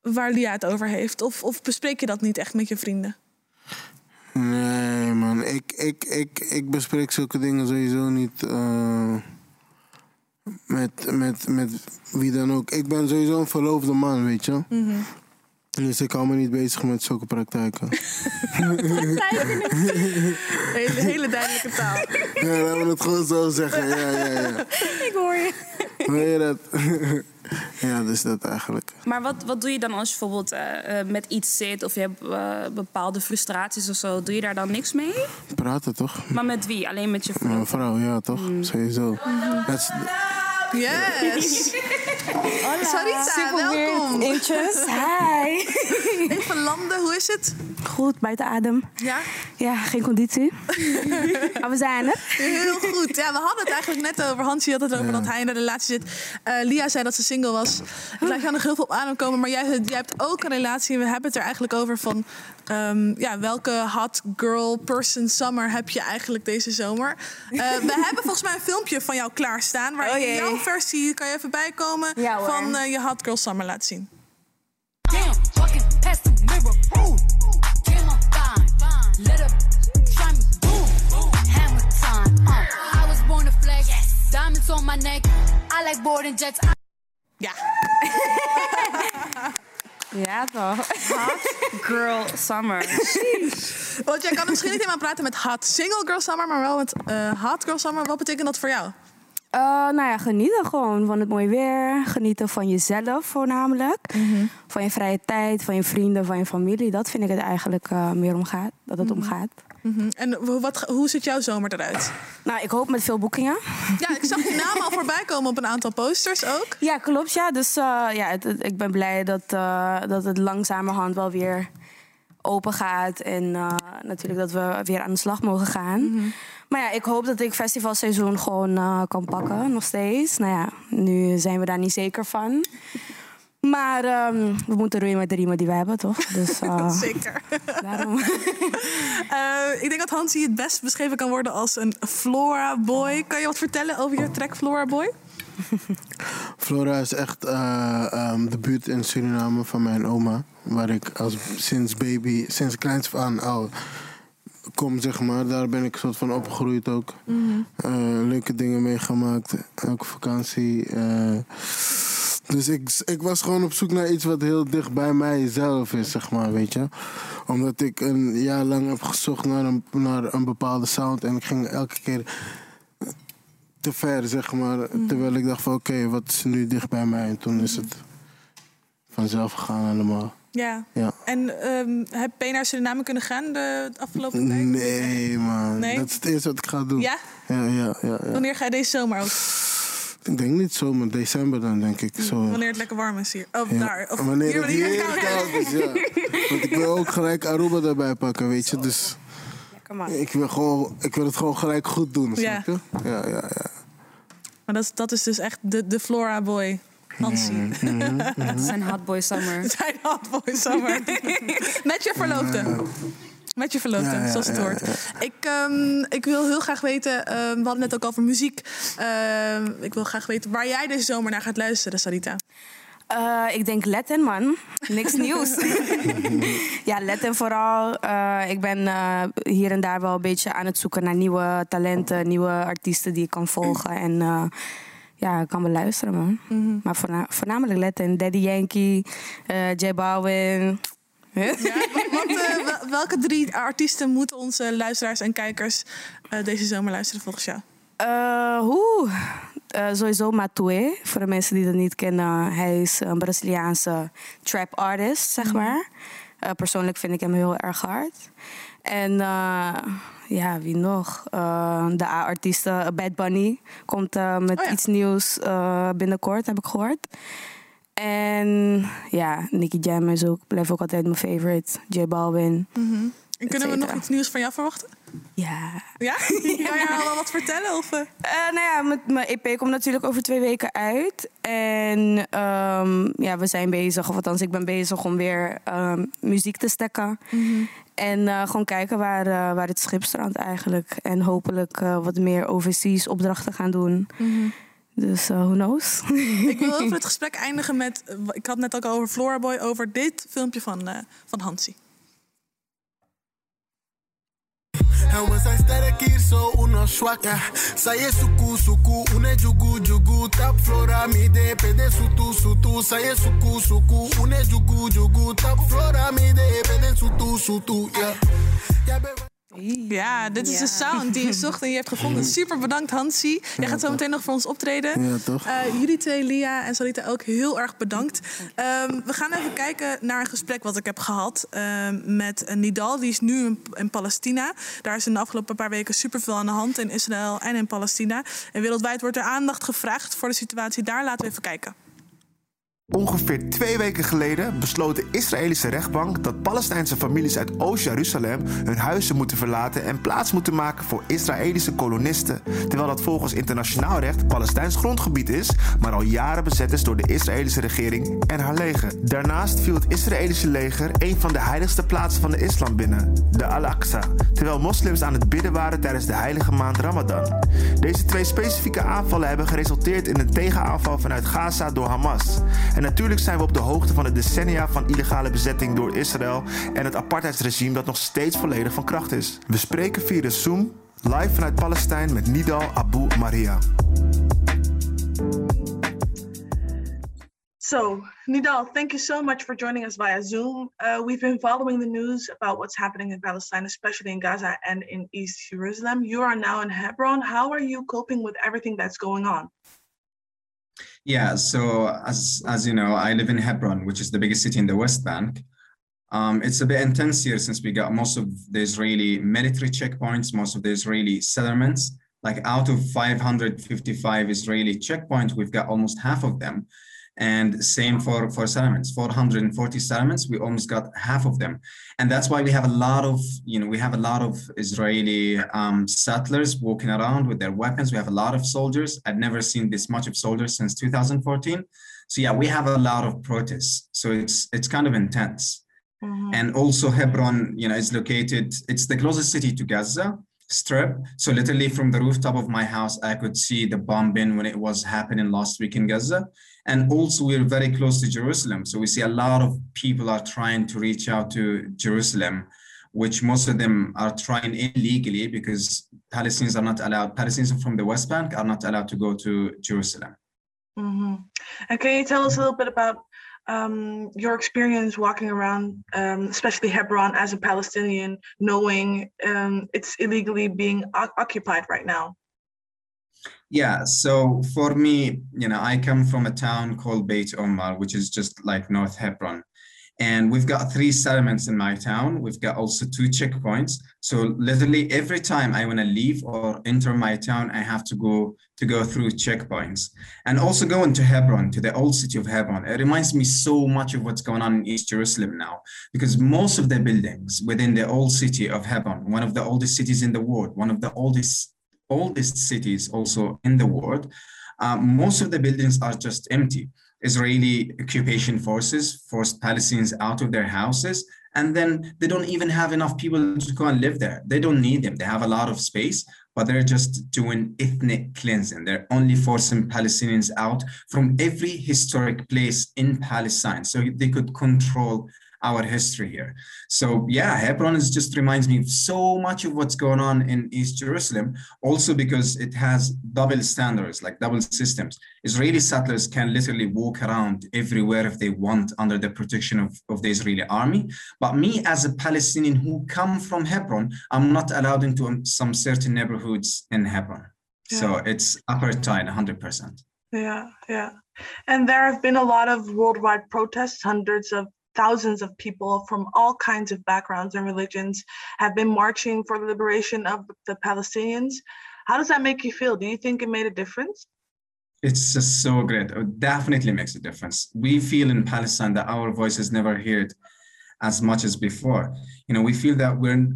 Speaker 2: waar Lia het over heeft? Of, of bespreek je dat niet echt met je vrienden?
Speaker 5: Nee, man. Ik, ik, ik, ik bespreek zulke dingen sowieso niet eh, met, met, met wie dan ook. Ik ben sowieso een verloofde man, weet je. Dus ik hou me niet bezig met zulke praktijken.
Speaker 2: Hele, hele duidelijke taal.
Speaker 5: ja, laten we het gewoon zo zeggen. Ja, ja, ja.
Speaker 4: Ik hoor je.
Speaker 5: Hoor je dat? ja, dus dat eigenlijk.
Speaker 4: Maar wat, wat doe je dan als je bijvoorbeeld eh, eh, met iets zit of je hebt eh, bepaalde frustraties of zo? Doe je daar dan niks mee?
Speaker 5: Praten toch?
Speaker 4: Maar met wie? Alleen met je
Speaker 5: Met Mijn
Speaker 4: vrouw?
Speaker 5: vrouw, ja, toch? Sowieso. Dat is-
Speaker 2: Yes! Sarita, welkom.
Speaker 6: Eentjes. Hi.
Speaker 2: Even landen, hoe is het?
Speaker 6: Goed, buiten adem.
Speaker 2: Ja,
Speaker 6: Ja, geen conditie. maar we zijn er.
Speaker 2: heel goed. Ja, we hadden het eigenlijk net over. Hansie had het over dat hij in een relatie zit. Eh, Lia zei dat ze single was. Lijkt jou nog heel veel op adem komen. Maar jij, jij hebt ook een relatie. En we hebben het er eigenlijk over van... ehm, ja, welke hot girl person summer heb je eigenlijk deze zomer? Eh, we hebben volgens mij een filmpje van jou klaarstaan. Waar
Speaker 6: Oh
Speaker 2: jouw versie, kan je even bijkomen...
Speaker 6: Ja,
Speaker 2: van eh, je hot girl summer laat zien.
Speaker 7: Damn, walking past the mirror. Ooh, damn, I'm fine. Let up, try me. Boom, hammer time. Uh, I was born to flex. Diamonds on my neck. I like boarding jets. I
Speaker 2: Ja,
Speaker 6: Ja, toch?
Speaker 4: Girl Summer.
Speaker 2: want jij kan misschien niet helemaal praten met hot single girl summer... maar wel met eh, hot girl summer. Wat betekent dat voor jou?
Speaker 6: Eh, nou ja, genieten gewoon van het mooie weer. Genieten van jezelf voornamelijk. Van je vrije tijd, van je vrienden, van je familie. Dat vind ik het eigenlijk eh, meer om gaat, dat het om gaat.
Speaker 2: Mhm. En hoe- wat, hoe ziet jouw zomer eruit?
Speaker 6: Nou, ik hoop met veel boekingen.
Speaker 2: Ja, ik zag je naam al voorbij komen op een aantal posters ook.
Speaker 6: Ja, klopt. Ja. Dus eh, ja, het- het- ik ben blij dat, eh, dat het langzamerhand wel weer open gaat. En eh, natuurlijk dat we weer aan de slag mogen gaan. Maar ja, ik hoop dat ik festivalseizoen gewoon kan pakken, nog steeds. Nou ja, nu zijn we daar niet zeker van. Maar ehm, we moeten roeien met de riemen die we hebben, toch? Dus eh,
Speaker 2: Zeker.
Speaker 6: daarom.
Speaker 2: Eh, ik denk dat Hansie het best beschreven kan worden als een Flora boy. Kan je wat vertellen over je track Flora boy?
Speaker 5: Flora is echt eh, ehm, de buurt in Suriname van mijn oma. Waar ik als, sinds baby, sinds kleins af aan al kom, zeg maar. Daar ben ik soort van opgegroeid ook. Eh, leuke dingen meegemaakt. Elke vakantie. eh. dus ik, ik was gewoon op zoek naar iets wat heel dicht bij mijzelf is, zeg maar, weet je. Omdat ik een jaar lang heb gezocht naar een, naar een bepaalde sound. En ik ging elke keer te ver, zeg maar. Terwijl ik dacht van, oké, wat is nu dicht bij mij? En toen is het vanzelf gegaan allemaal.
Speaker 2: Ja.
Speaker 5: Ja.
Speaker 2: En ehm, heb je naar Suriname kunnen gaan de afgelopen tijd?
Speaker 5: Nee, man.
Speaker 2: Nee?
Speaker 5: Dat is het eerste wat ik ga doen.
Speaker 2: Ja?
Speaker 5: Ja, ja, ja. ja.
Speaker 2: Wanneer ga je deze zomer ook?
Speaker 5: Ik denk niet zo, maar december dan, denk ik. Zo.
Speaker 2: Wanneer het lekker warm is hier. Of
Speaker 5: Ja.
Speaker 2: daar. Of
Speaker 5: Wanneer
Speaker 2: hier,
Speaker 5: het hier
Speaker 2: het koud
Speaker 5: koud is, ja. Want ik wil ook gelijk Aruba erbij pakken, weet je. Dus. Ik wil, gewoon, ik wil het gewoon gelijk goed doen,
Speaker 2: Ja.
Speaker 5: snap je? Ja, ja, ja.
Speaker 2: Maar dat, dat is dus echt de, de Flora boy, Hansie.
Speaker 4: Het is een hot boy summer.
Speaker 2: Zijn hotboy summer. Met je verloofde. Met je verloofde,
Speaker 5: Ja, ja,
Speaker 2: zoals het
Speaker 5: ja,
Speaker 2: hoort. Ik, ehm, ik wil heel graag weten, ehm, we hadden het net ook over muziek. Ehm, ik wil graag weten waar jij deze zomer naar gaat luisteren, Sarita.
Speaker 6: Eh, ik denk Latin, man. Niks nieuws. ja, Latin vooral. Eh, ik ben eh, hier en daar wel een beetje aan het zoeken naar nieuwe talenten, nieuwe artiesten die ik kan volgen. En eh, ja, ik kan wel luisteren, man. Maar voorna- voornamelijk Latin. Daddy Yankee, eh J Balvin. Huh?
Speaker 2: Want eh, wel- welke drie artiesten moeten onze luisteraars en kijkers eh, deze zomer luisteren volgens jou?
Speaker 6: Hoe? Sowieso Matue, voor de mensen die dat niet kennen. Hij is een Braziliaanse trap artist, zeg maar. Eh, persoonlijk vind ik hem heel erg hard. En eh, ja, wie nog? Eh, de A-artiesten, Bad Bunny komt eh, met
Speaker 2: Oh ja.
Speaker 6: iets nieuws binnenkort, heb ik gehoord. En ja, Nicky Jam is ook, blijft ook altijd mijn favorite. J Balvin.
Speaker 2: En kunnen we nog iets nieuws van jou verwachten?
Speaker 6: Ja.
Speaker 2: Ja? Kan je al wel wat vertellen? Of? Eh,
Speaker 6: nou ja, mijn EP komt natuurlijk over twee weken uit. En ehm, ja, we zijn bezig, of althans ik ben bezig om weer ehm, muziek te stekken. En eh, gewoon kijken waar, waar het schip strandt eigenlijk. En hopelijk wat meer overseas opdrachten gaan doen. Dus eh who knows?
Speaker 2: Ik wil over het gesprek eindigen met... ik had net ook al over Flora Boy, over dit filmpje van, eh, van Hansie.
Speaker 8: En we zijn sterk hier, zo uno zwak. ja. Saye suku suku, une jugu jugu. Tap flora mide, pede sutu sutu. Saye suku suku, une jugu jugu. Tap flora mide, pede sutu sutu. Ja. Baby.
Speaker 2: Ja, dit is de sound die je zocht en je hebt gevonden. Super bedankt, Hansie. Jij gaat zo meteen nog voor ons optreden.
Speaker 5: Ja, toch?
Speaker 2: Eh, jullie twee, Lia en Salita, ook heel erg bedankt. Ehm, we gaan even kijken naar een gesprek wat ik heb gehad ehm, met Nidal. Die is nu in, in Palestina. Daar is in de afgelopen paar weken superveel aan de hand in Israël en in Palestina. En wereldwijd wordt er aandacht gevraagd voor de situatie daar. Laten we even kijken.
Speaker 1: Ongeveer twee weken geleden besloot de Israëlische rechtbank dat Palestijnse families uit Oost-Jeruzalem hun huizen moeten verlaten en plaats moeten maken voor Israëlische kolonisten. Terwijl dat volgens internationaal recht Palestijns grondgebied is, maar al jaren bezet is door de Israëlische regering en haar leger. Daarnaast viel het Israëlische leger een van de heiligste plaatsen van de islam binnen, de Al-Aqsa, terwijl moslims aan het bidden waren tijdens de heilige maand Ramadan. Deze twee specifieke aanvallen hebben geresulteerd in een tegenaanval vanuit Gaza door Hamas. En natuurlijk zijn we op de hoogte van de decennia van illegale bezetting door Israël en het apartheidsregime dat nog steeds volledig van kracht is. We spreken via de Zoom live vanuit Palestijn met Nidal Abu Maria.
Speaker 2: So, Nidal, thank you so much for joining us via Zoom. Uh, we've been following the news about what's happening in Palestine, especially in Gaza and in East Jerusalem. You are now in Hebron. How are you coping with everything that's going on?
Speaker 9: Yeah, so as as you know, I live in Hebron, which is the biggest city in the West Bank. Um, it's a bit intense here since we got most of the Israeli military checkpoints, most of the Israeli settlements. Like out of 555 Israeli checkpoints, we've got almost half of them. And same for, for settlements, 440 settlements, we almost got half of them. And that's why we have a lot of, you know, we have a lot of Israeli um, settlers walking around with their weapons. We have a lot of soldiers. I've never seen this much of soldiers since 2014. So yeah, we have a lot of protests. So it's it's kind of intense. And also Hebron, you know, is located, it's the closest city to Gaza Strip. So literally from the rooftop of my house, I could see the bombing when it was happening last week in Gaza. And also we're very close to Jerusalem. So we see a lot of people are trying to reach out to Jerusalem, which most of them are trying illegally because Palestinians are not allowed, Palestinians from the West Bank are not allowed to go to Jerusalem.
Speaker 2: Mm-hmm. And can you tell us a little bit about um, your experience walking around, um, especially Hebron as a Palestinian, knowing um, it's illegally being o- occupied right now?
Speaker 9: Yeah, so for me, you know, I come from a town called Beit Omar, which is just like North Hebron. And we've got three settlements in my town. We've got also two checkpoints. So literally every time I want to leave or enter my town, I have to go to go through checkpoints. And also going to Hebron, to the old city of Hebron. It reminds me so much of what's going on in East Jerusalem now, because most of the buildings within the old city of Hebron, one of the oldest cities in the world, one of the oldest oldest cities also in the world, uh, most of the buildings are just empty. Israeli occupation forces forced Palestinians out of their houses, and then they don't even have enough people to go and live there. They don't need them. They have a lot of space, but they're just doing ethnic cleansing. They're only forcing Palestinians out from every historic place in Palestine so they could control our history here. So yeah, Hebron is just reminds me of so much of what's going on in East Jerusalem, also because it has double standards, like double systems. Israeli settlers can literally walk around everywhere if they want under the protection of, of the Israeli army. But me as a Palestinian who come from Hebron, I'm not allowed into um, some certain neighborhoods in Hebron. So it's apartheid 100%.
Speaker 2: Yeah, yeah. And there have been a lot of worldwide protests. Hundreds of thousands of people from all kinds of backgrounds and religions have been marching for the liberation of the Palestinians. How does that make you feel? Do you think it made a difference?
Speaker 9: It's just so great. It definitely makes a difference. We feel in Palestine that our voice is never heard as much as before. You know, we feel that we're,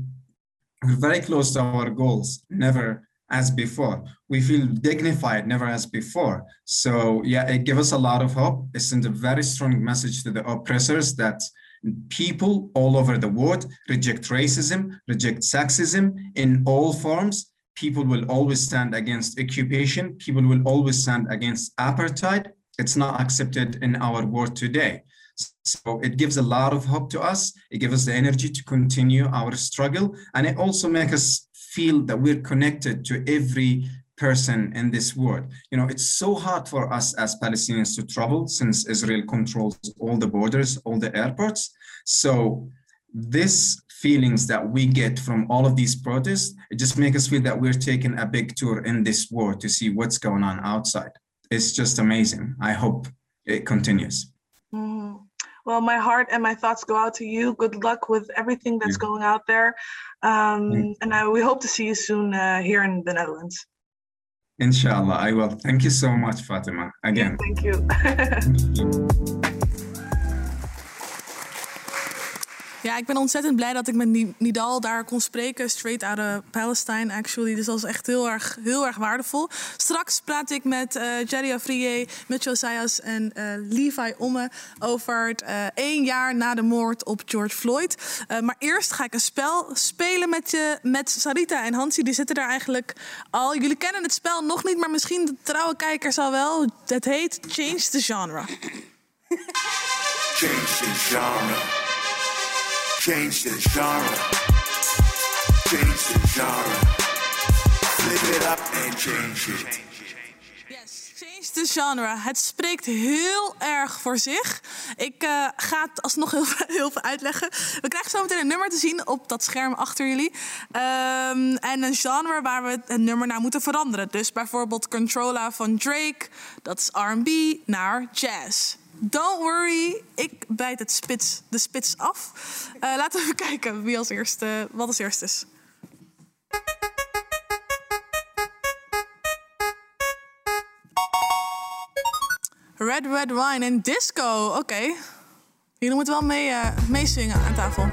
Speaker 9: we're very close to our goals, never as before. We feel dignified, never as before. So yeah, it gives us a lot of hope. It sends a very strong message to the oppressors that people all over the world reject racism, reject sexism in all forms. People will always stand against occupation. People will always stand against apartheid. It's not accepted in our world today. So it gives a lot of hope to us. It gives us the energy to continue our struggle. And it also makes us feel that we're connected to every person in this world. You know, it's so hard for us as Palestinians to travel since Israel controls all the borders, all the airports. So this feelings that we get from all of these protests, it just makes us feel that we're taking a big tour in this world to see what's going on outside. It's just amazing. I hope it continues.
Speaker 2: Mm. Well, my heart and my thoughts go out to you. Good luck with everything that's going out there. Um, and I, we hope to see you soon uh, here in the Netherlands.
Speaker 9: Inshallah, I will. Thank you so much, Fatima. Again.
Speaker 2: Thank you. Ja, ik ben ontzettend blij dat ik met Ni- Nidal daar kon spreken. Straight out of Palestine, actually. Dus dat is echt heel erg, heel erg waardevol. Straks praat ik met eh Jerry Afriye, Mitchell Sayas en eh, Levi Omme... over het eh, één jaar na de moord op George Floyd. Maar eerst ga ik een spel spelen met, je, met Sarita en Hansi. Die zitten daar eigenlijk al. Jullie kennen het spel nog niet, maar misschien de trouwe kijkers al wel. Het heet Change the Genre.
Speaker 10: Change the genre. Change the genre. Change the genre. Flip it up and change it.
Speaker 2: Yes, change the genre. Het spreekt heel erg voor zich. Ik eh, ga het alsnog heel, heel veel uitleggen. We krijgen zo meteen een nummer te zien op dat scherm achter jullie. Ehm, en een genre waar we het nummer naar moeten veranderen. Dus bijvoorbeeld Controlla van Drake, dat is R&B, naar jazz. Don't worry, ik bijt het spits, de spits af. Eh, laten we kijken wie als eerste, wat als eerste is. Red Red Wine en Disco. Oké. Jullie moeten wel mee, eh, meezingen aan tafel.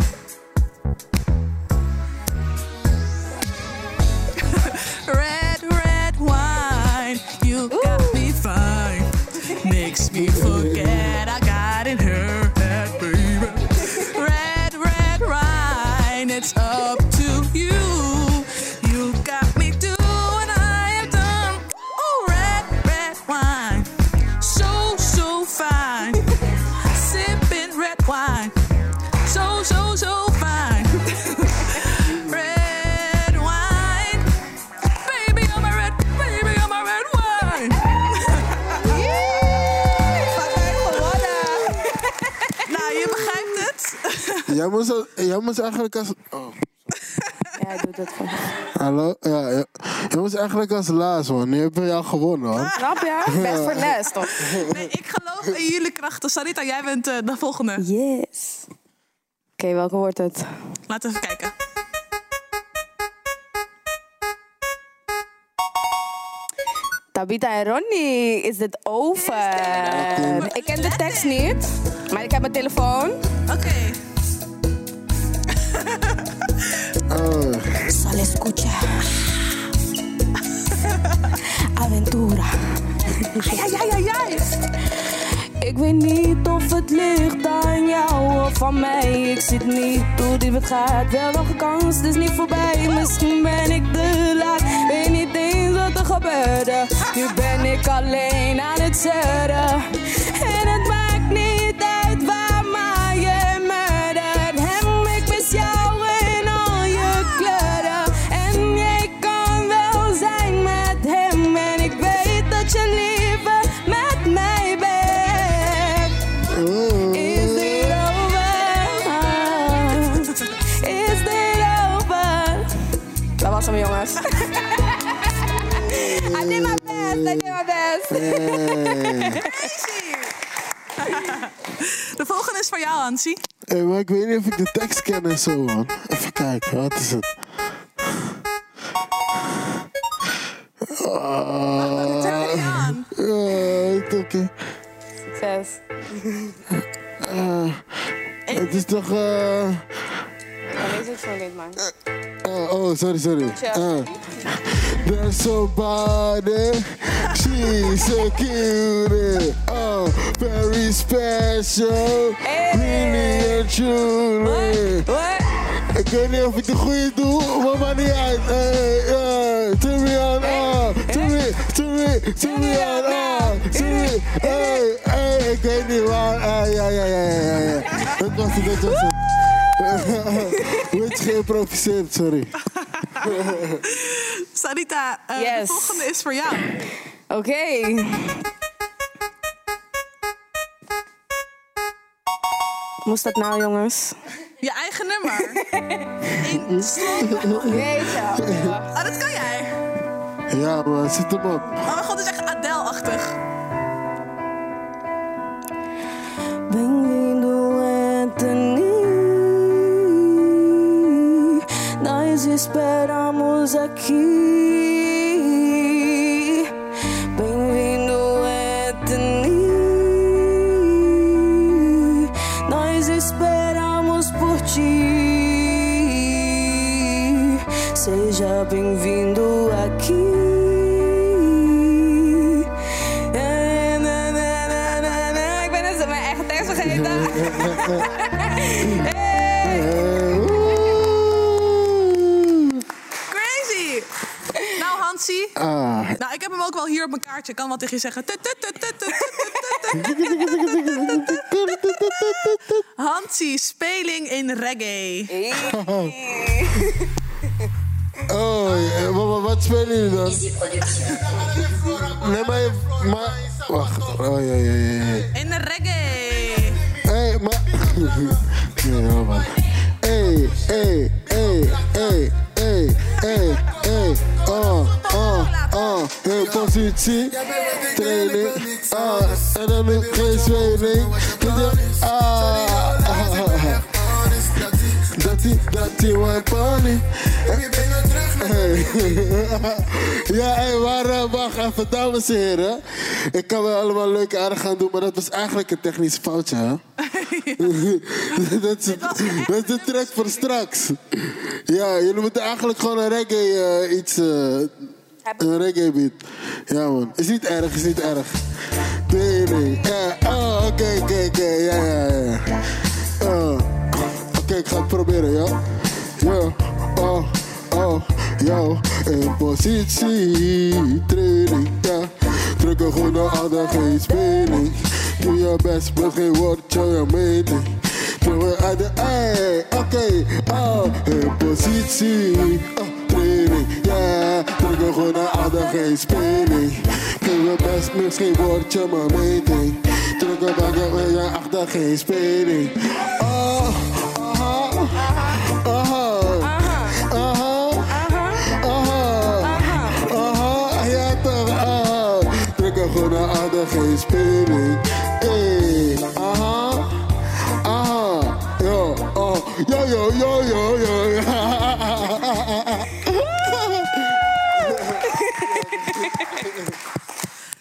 Speaker 2: Wine, so, so, so fine. red wine, baby, I'm a red, baby, I'm a red wine. nou, je begrijpt het.
Speaker 5: Jij moest, jij moest eigenlijk als... Oh.
Speaker 6: Jij doet het voor
Speaker 5: Hallo? Ja, eigenlijk als laatst, man. Nu hebben we jou gewonnen, hoor.
Speaker 6: Snap je? Best voor les, toch?
Speaker 2: Nee, ik geloof in jullie krachten. Sarita, jij bent eh, de volgende.
Speaker 6: Yes. Oké, welke wordt het?
Speaker 2: Laten we even kijken.
Speaker 6: Tabita en Ronnie, is dit over? Ik ken de tekst niet, maar ik heb mijn telefoon.
Speaker 2: Oké.
Speaker 5: Oh.
Speaker 6: Sal escucha. Aventura.
Speaker 2: Ai, ai, ai, ai.
Speaker 6: Ik weet niet of het ligt aan jou of van mij. Ik zit niet hoe diep het gaat. Wel nog kans, het is niet voorbij. Misschien ben ik de laat. Weet niet eens wat er gebeurde. Nu ben ik alleen aan het zeuren. I did my best.
Speaker 2: Crazy. De volgende is voor jou, Hansie.
Speaker 5: Hey, maar ik weet niet of ik de tekst ken en zo, man. Even kijken, wat is het? Ah, ja, oké.
Speaker 6: Succes.
Speaker 5: Ah, het is toch... eh
Speaker 6: Dan is het zo niet, man.
Speaker 5: Uh, oh, sorry, sorry. Uh, there's somebody, she's so cute. Oh, very special. Really and truly. What? Ik weet niet of ik de goede doe, maar maakt niet uit. Hey, uh, turn me on, ah. Turn me, turn me, turn me on, ah. Turn me, hey, hey. Ik weet niet waar. Ah, ja, ja, ja, ja, ja. Dat was het, dat was het. Wordt geïmproviseerd, sorry.
Speaker 2: Sarita, eh, de volgende is voor jou.
Speaker 6: Oké. Moest dat nou, jongens?
Speaker 2: Je eigen nummer. Eén slot.
Speaker 6: Jeetje.
Speaker 2: Oh, dat kan jij.
Speaker 5: Ja, maar zet hem op.
Speaker 2: Oh mijn god, het is echt Adele-achtig.
Speaker 6: Esperamos aqui. Bem-vindo, Anthony. Nós esperamos por ti. Seja bem-vindo
Speaker 2: ook wel hier op mijn kaartje. kan wat tegen je zeggen. Hansi, speling in reggae.
Speaker 5: Oh, wat, wat spelen jullie dan? Nee, maar... maar wacht. Oh, ja, ja, ja.
Speaker 2: In de reggae.
Speaker 5: Hé, hey, maar... Nee, hey. Hé, Hey. Positie, training. Ah, en dan geen zweming. Ah. Dat die, dat die one pony. Ja, hey, maar wacht even, dames en heren. Ik kan wel allemaal leuk aardig gaan doen, maar dat was eigenlijk een technisch foutje, hè? dat, is, dat is de track voor straks. Ja, jullie moeten eigenlijk gewoon een reggae eh, iets... eh, een reggae beat. Ja, man. Is niet erg, is niet erg. Nee, nee. Ja, oh, oké, oké, oké. Ja, ja, ja. Oh. Oké, ik ga het proberen, ja? Ja, oh, oh, yo. In positie, training, ja. Drukken gewoon naar ander, geen speling. Doe je best, met geen woordje, je mening. Doe we aan de ei, oké, oh. In positie, training, yeah Druk er gewoon naar aarde, geen speling Kunnen we best, misschien word je mijn meting Drukken bakken we je achter, geen speling Oh, aha, aha Aha, aha, aha aha geen speling Ey, aha, aha Yo, yo, yo, yo, yo, yo.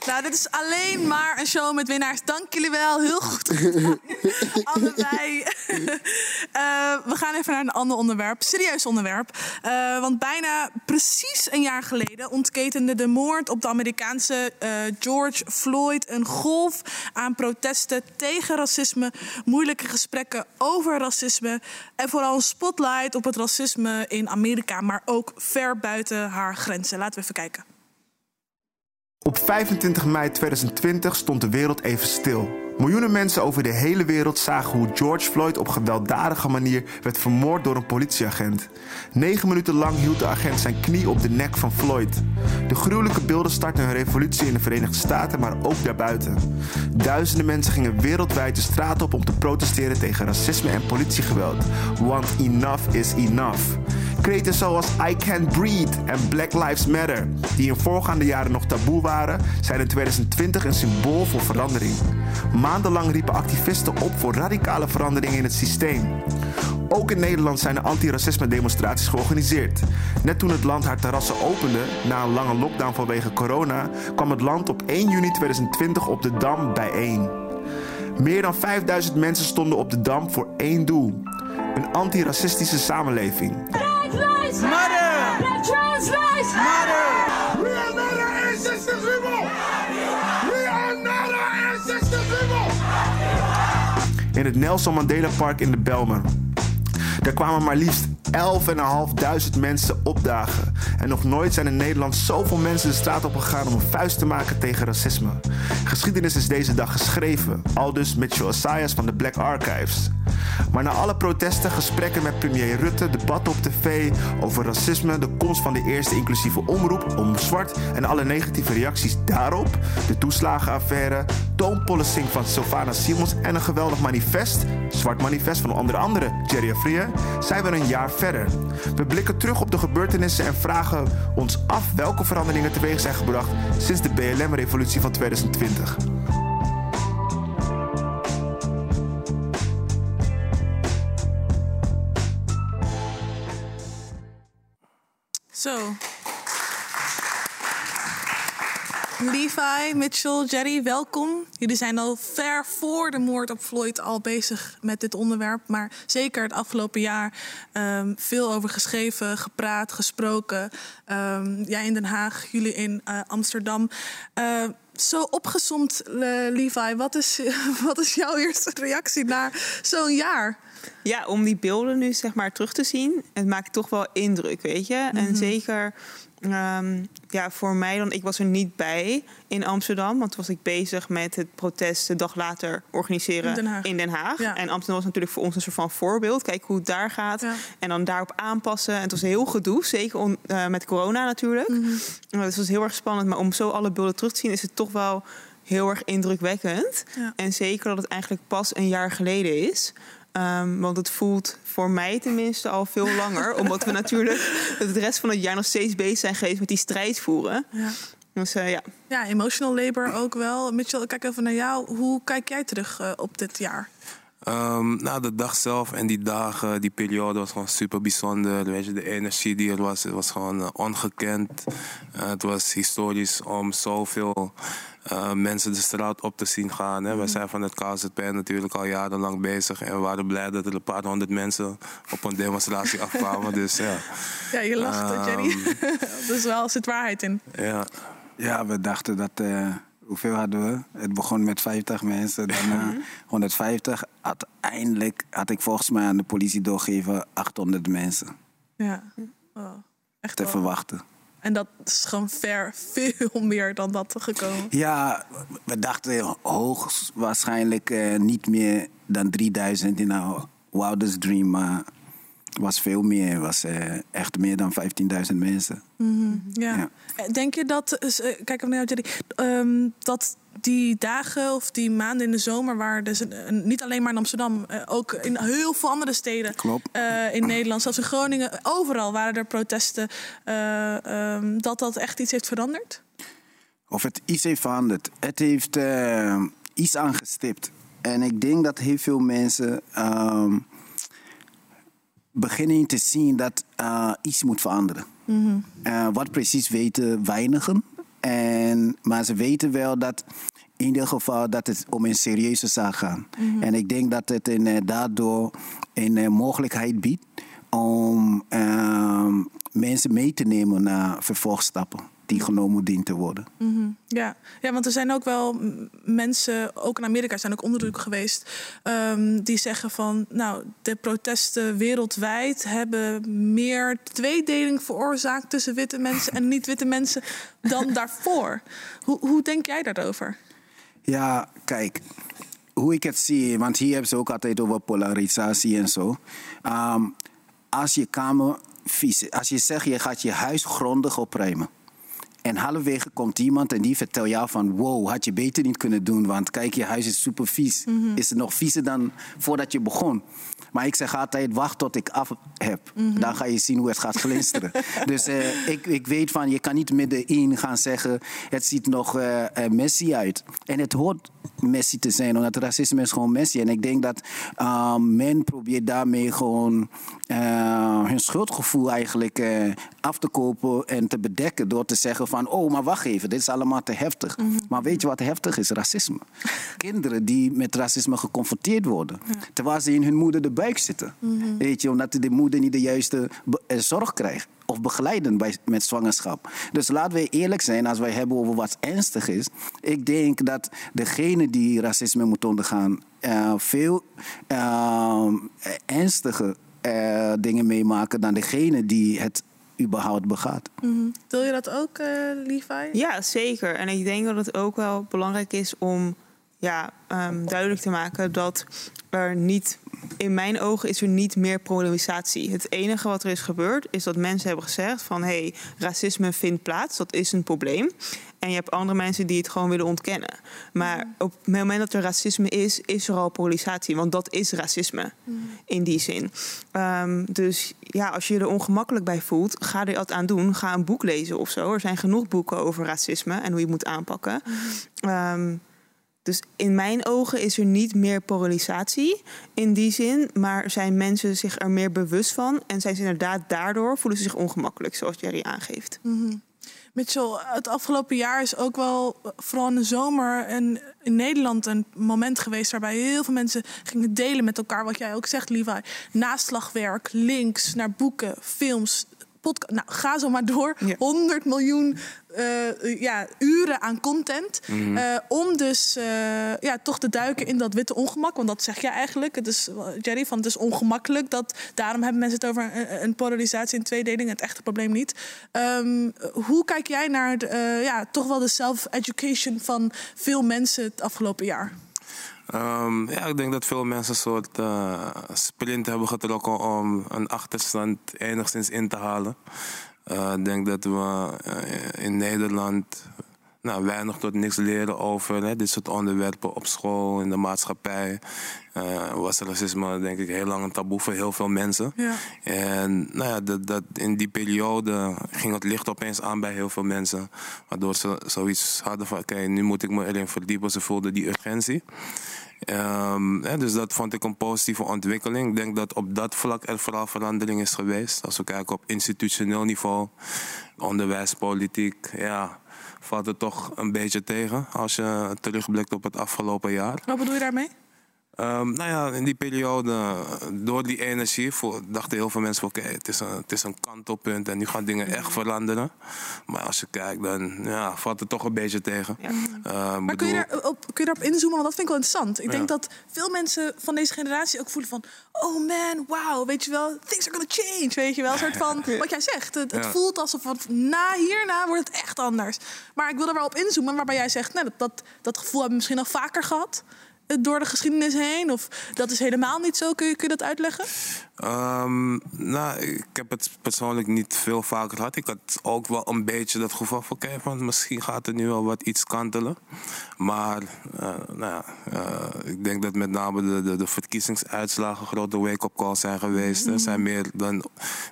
Speaker 2: Nou, dit is alleen maar een show met winnaars. Dank jullie wel. Heel goed gedaan. Allebei. Eh, we gaan even naar een ander onderwerp. Serieus onderwerp. Eh, want bijna precies een jaar geleden ontketende de moord op de Amerikaanse eh, George Floyd een golf aan protesten tegen racisme, moeilijke gesprekken over racisme en vooral een spotlight op het racisme in Amerika, maar ook ver buiten haar grenzen. Laten we even kijken.
Speaker 1: Op 25 mei 2020 stond de wereld even stil. Miljoenen mensen over de hele wereld zagen hoe George Floyd op gewelddadige manier werd vermoord door een politieagent. Negen minuten lang hield de agent zijn knie op de nek van Floyd. De gruwelijke beelden startten een revolutie in de Verenigde Staten, maar ook daarbuiten. Duizenden mensen gingen wereldwijd de straat op om te protesteren tegen racisme en politiegeweld. Want enough is enough. Kreten zoals I Can't Breathe en Black Lives Matter, die in voorgaande jaren nog taboe waren, zijn in 2020 een symbool voor verandering. Maandenlang riepen activisten op voor radicale veranderingen in het systeem. Ook in Nederland zijn er antiracisme demonstraties georganiseerd. Net toen het land haar terrassen opende na een lange lockdown vanwege corona, kwam het land op 1 juni 2020 op de Dam bijeen. Meer dan 5000 mensen stonden op de Dam voor één doel: een antiracistische samenleving.
Speaker 10: Black lives matter. Black trans lives matter. We are not our ancestors' people.
Speaker 1: In het Nelson Mandela Park in de Belmer. Daar kwamen maar liefst 11.500 mensen opdagen. En nog nooit zijn in Nederland zoveel mensen de straat op gegaan om een vuist te maken tegen racisme. Geschiedenis is deze dag geschreven, aldus Mitchell Assayas van de Black Archives. Maar na alle protesten, gesprekken met premier Rutte, debatten op tv over racisme, de komst van de eerste inclusieve omroep om zwart en alle negatieve reacties daarop, de toeslagenaffaire, toonpolicing van Sylvana Simons en een geweldig manifest, Zwart Manifest van onder andere Jerry Afrië, zijn we een jaar verder. We blikken terug op de gebeurtenissen en vragen ons af welke veranderingen teweeg zijn gebracht sinds de BLM-revolutie van 2020.
Speaker 2: Zo. Levi, Mitchell, Jerry, welkom. Jullie zijn al ver voor de moord op Floyd al bezig met dit onderwerp. Maar zeker het afgelopen jaar ehm, veel over geschreven, gepraat, gesproken. Ehm, jij in Den Haag, jullie in eh, Amsterdam. Eh, zo opgezomd, eh, Levi, wat is, wat is jouw eerste reactie na zo'n jaar?
Speaker 11: Ja, om die beelden nu zeg maar terug te zien, het maakt toch wel indruk, weet je.
Speaker 2: Mhm.
Speaker 11: En zeker ehm, ja, voor mij dan, ik was er niet bij in Amsterdam, want toen was ik bezig met het protest de dag later organiseren
Speaker 2: In Den Haag. Ja.
Speaker 11: En Amsterdam was natuurlijk voor ons een soort van voorbeeld. Kijk hoe het daar gaat. En dan daarop aanpassen. En het was heel gedoe, zeker eh, met corona natuurlijk.
Speaker 2: Mhm.
Speaker 11: Dus het was heel erg spannend. Maar om zo alle beelden terug te zien, is het toch wel heel erg indrukwekkend.
Speaker 2: Ja.
Speaker 11: En zeker dat het eigenlijk pas een jaar geleden is. Ehm, want het voelt voor mij tenminste al veel langer. omdat we natuurlijk het rest van het jaar nog steeds bezig zijn geweest met die strijd voeren.
Speaker 2: Ja.
Speaker 11: Dus eh, ja.
Speaker 2: Ja, emotional labor ook wel. Mitchell, ik kijk even naar jou. Hoe kijk jij terug eh, op dit jaar?
Speaker 12: Ehm, nou, de dag zelf en die dagen, die periode was gewoon super bijzonder. Weet je, de energie die er was, het was gewoon eh, ongekend. Eh, het was historisch om zoveel eh, mensen de straat op te zien gaan. Hè. We zijn van het KZP natuurlijk al jarenlang bezig. En we waren blij dat er een paar honderd mensen op een demonstratie afkwamen. Dus ja.
Speaker 2: Ja, je lacht,
Speaker 12: Ehm,
Speaker 2: Jerry. er is wel zit waarheid in.
Speaker 12: Ja.
Speaker 13: Ja, we dachten dat. eh, hoeveel hadden we? Het begon met 50 mensen, daarna 150. Uiteindelijk had ik volgens mij aan de politie doorgegeven 800 mensen
Speaker 2: Ja. Oh, echt
Speaker 13: te
Speaker 2: wel.
Speaker 13: verwachten.
Speaker 2: En dat is gewoon ver veel meer dan dat gekomen.
Speaker 13: Ja, we dachten hoogstwaarschijnlijk eh, niet meer dan 3000 in our wildest dream. Maar was veel meer. Was eh, echt meer dan 15.000 mensen.
Speaker 2: Mhm, ja.
Speaker 13: Ja.
Speaker 2: Eh, Denk je dat, kijk ehm, dat die dagen of die maanden in de zomer, waar dus een- niet alleen maar in Amsterdam, eh, ook in heel veel andere steden eh, in Nederland, zelfs in Groningen, overal waren er protesten, eh, ehm, dat dat echt iets heeft veranderd?
Speaker 13: of het iets heeft veranderd. Het heeft eh, iets aangestipt. En ik denk dat heel veel mensen ehm, beginnen te zien dat eh, iets moet veranderen.
Speaker 2: Mhm.
Speaker 13: Eh, wat precies weten weinigen. En, maar ze weten wel dat in ieder geval dat het om een serieuze zaak gaat.
Speaker 2: Mhm.
Speaker 13: En ik denk dat het eh, daardoor een eh, mogelijkheid biedt om ehm, mensen mee te nemen naar vervolgstappen die genomen dienen te worden.
Speaker 2: Mhm, Ja. ja, want er zijn ook wel mensen, ook in Amerika zijn ook onderzoeken geweest, ehm, die zeggen van, nou, de protesten wereldwijd hebben meer tweedeling veroorzaakt tussen witte mensen en niet-witte mensen dan daarvoor. Hoe, hoe denk jij daarover?
Speaker 13: Ja, kijk, hoe ik het zie, want hier hebben ze ook altijd over polarisatie en zo. Ehm, als je kamer als je zegt je gaat je huis grondig opruimen. En halverwege komt iemand en die vertelt jou van... wow, had je beter niet kunnen doen, want kijk, je huis is super vies.
Speaker 2: Mhm.
Speaker 13: Is het nog viezer dan voordat je begon? Maar ik zeg altijd, wacht tot ik af heb.
Speaker 2: Mhm.
Speaker 13: Dan ga je zien hoe het gaat glinsteren. dus eh, ik, ik weet van, je kan niet middenin gaan zeggen... het ziet nog eh eh, messy uit. En het hoort messy te zijn, omdat racisme is gewoon messy. En ik denk dat eh, men probeert daarmee gewoon hun schuldgevoel eigenlijk af te kopen en te bedekken door te zeggen van, oh, maar wacht even, dit is allemaal te heftig. Maar weet je wat heftig is? Racisme. Kinderen die met racisme geconfronteerd worden, terwijl ze in hun moeder de buik zitten.
Speaker 2: Mhm.
Speaker 13: Weet je, omdat de moeder niet de juiste eh, zorg krijgt. Of begeleiden bij, met zwangerschap. Dus laten we eerlijk zijn als wij hebben over wat ernstig is. Ik denk dat degene die racisme moet ondergaan... eh, veel ernstiger eh, dingen meemaken dan degene die het überhaupt begaat.
Speaker 2: Mhm. Wil je dat ook, eh Levi?
Speaker 11: Ja, zeker. En ik denk dat het ook wel belangrijk is om ja, ehm, duidelijk te maken dat er niet, in mijn ogen, is er niet meer polarisatie. Het enige wat er is gebeurd, is dat mensen hebben gezegd van hé, hey, racisme vindt plaats, dat is een probleem. En je hebt andere mensen die het gewoon willen ontkennen. Maar op het moment dat er racisme is, is er al polarisatie. Want dat is racisme in die zin. Ehm, dus ja, als je je er ongemakkelijk bij voelt, ga er wat aan doen. Ga een boek lezen of zo. Er zijn genoeg boeken over racisme en hoe je het moet aanpakken. Ehm, dus in mijn ogen is er niet meer polarisatie in die zin, maar zijn mensen zich er meer bewust van en zijn ze inderdaad daardoor voelen ze zich ongemakkelijk, zoals Jerry aangeeft.
Speaker 2: Mhm. Mitchell, het afgelopen jaar is ook wel, vooral in de zomer en in Nederland, een moment geweest waarbij heel veel mensen gingen delen met elkaar, wat jij ook zegt, Levi. Naslagwerk, links naar boeken, films, podcast. Nou, ga zo maar door. 100 miljoen eh, ja, uren aan content.
Speaker 14: Mhm.
Speaker 2: Eh, om dus eh, ja, toch te duiken in dat witte ongemak. Want dat zeg je eigenlijk. Het is, Jerry, van het is ongemakkelijk. Dat, daarom hebben mensen het over een, een polarisatie in tweedeling. Het echte probleem niet. Ehm, hoe kijk jij naar de, ja, toch wel de self-education van veel mensen het afgelopen jaar?
Speaker 12: Ehm, ja, ik denk dat veel mensen een soort eh, sprint hebben getrokken om een achterstand enigszins in te halen. Eh, ik denk dat we eh, in Nederland nou, weinig tot niks leren over hè, dit soort onderwerpen op school, in de maatschappij. Eh, was racisme denk ik heel lang een taboe voor heel veel mensen.
Speaker 2: Ja.
Speaker 12: En nou ja, dat, dat, in die periode ging het licht opeens aan bij heel veel mensen. Waardoor ze zoiets hadden van, oké, nu moet ik me erin verdiepen. Ze voelden die urgentie. Ehm, hè, dus dat vond ik een positieve ontwikkeling. Ik denk dat op dat vlak er vooral verandering is geweest. Als we kijken op institutioneel niveau, onderwijs, politiek, ja, valt het toch een beetje tegen als je terugblikt op het afgelopen jaar.
Speaker 2: Wat bedoel je daarmee?
Speaker 12: Ehm, nou ja, in die periode, door die energie, dachten heel veel mensen van oké, het, is een, het is een kantelpunt en nu gaan dingen echt veranderen. Maar als je kijkt, dan ja, valt het toch een beetje tegen. Ehm,
Speaker 2: Maar kun je, daarop, kun je daarop inzoomen? Want dat vind ik wel interessant. Ik
Speaker 12: Ja.
Speaker 2: denk dat veel mensen van deze generatie ook voelen van... oh man, wow, weet je wel, things are gonna change. Weet je wel, een soort van, wat jij zegt. Het, voelt alsof het na hierna wordt het echt anders. Maar ik wil er wel op inzoomen waarbij jij zegt... Nou, dat, dat, dat gevoel hebben we misschien nog vaker gehad... eh, door de geschiedenis heen? Of dat is helemaal niet zo? Kun je, kun je dat uitleggen?
Speaker 12: Ehm, nou, ik heb het persoonlijk niet veel vaker gehad. Ik had ook wel een beetje dat gevoel van, oké, misschien gaat er nu wel wat iets kantelen. Maar eh, nou ja, eh, ik denk dat met name de, de, de verkiezingsuitslagen een grote wake-up call zijn geweest. Er zijn meer dan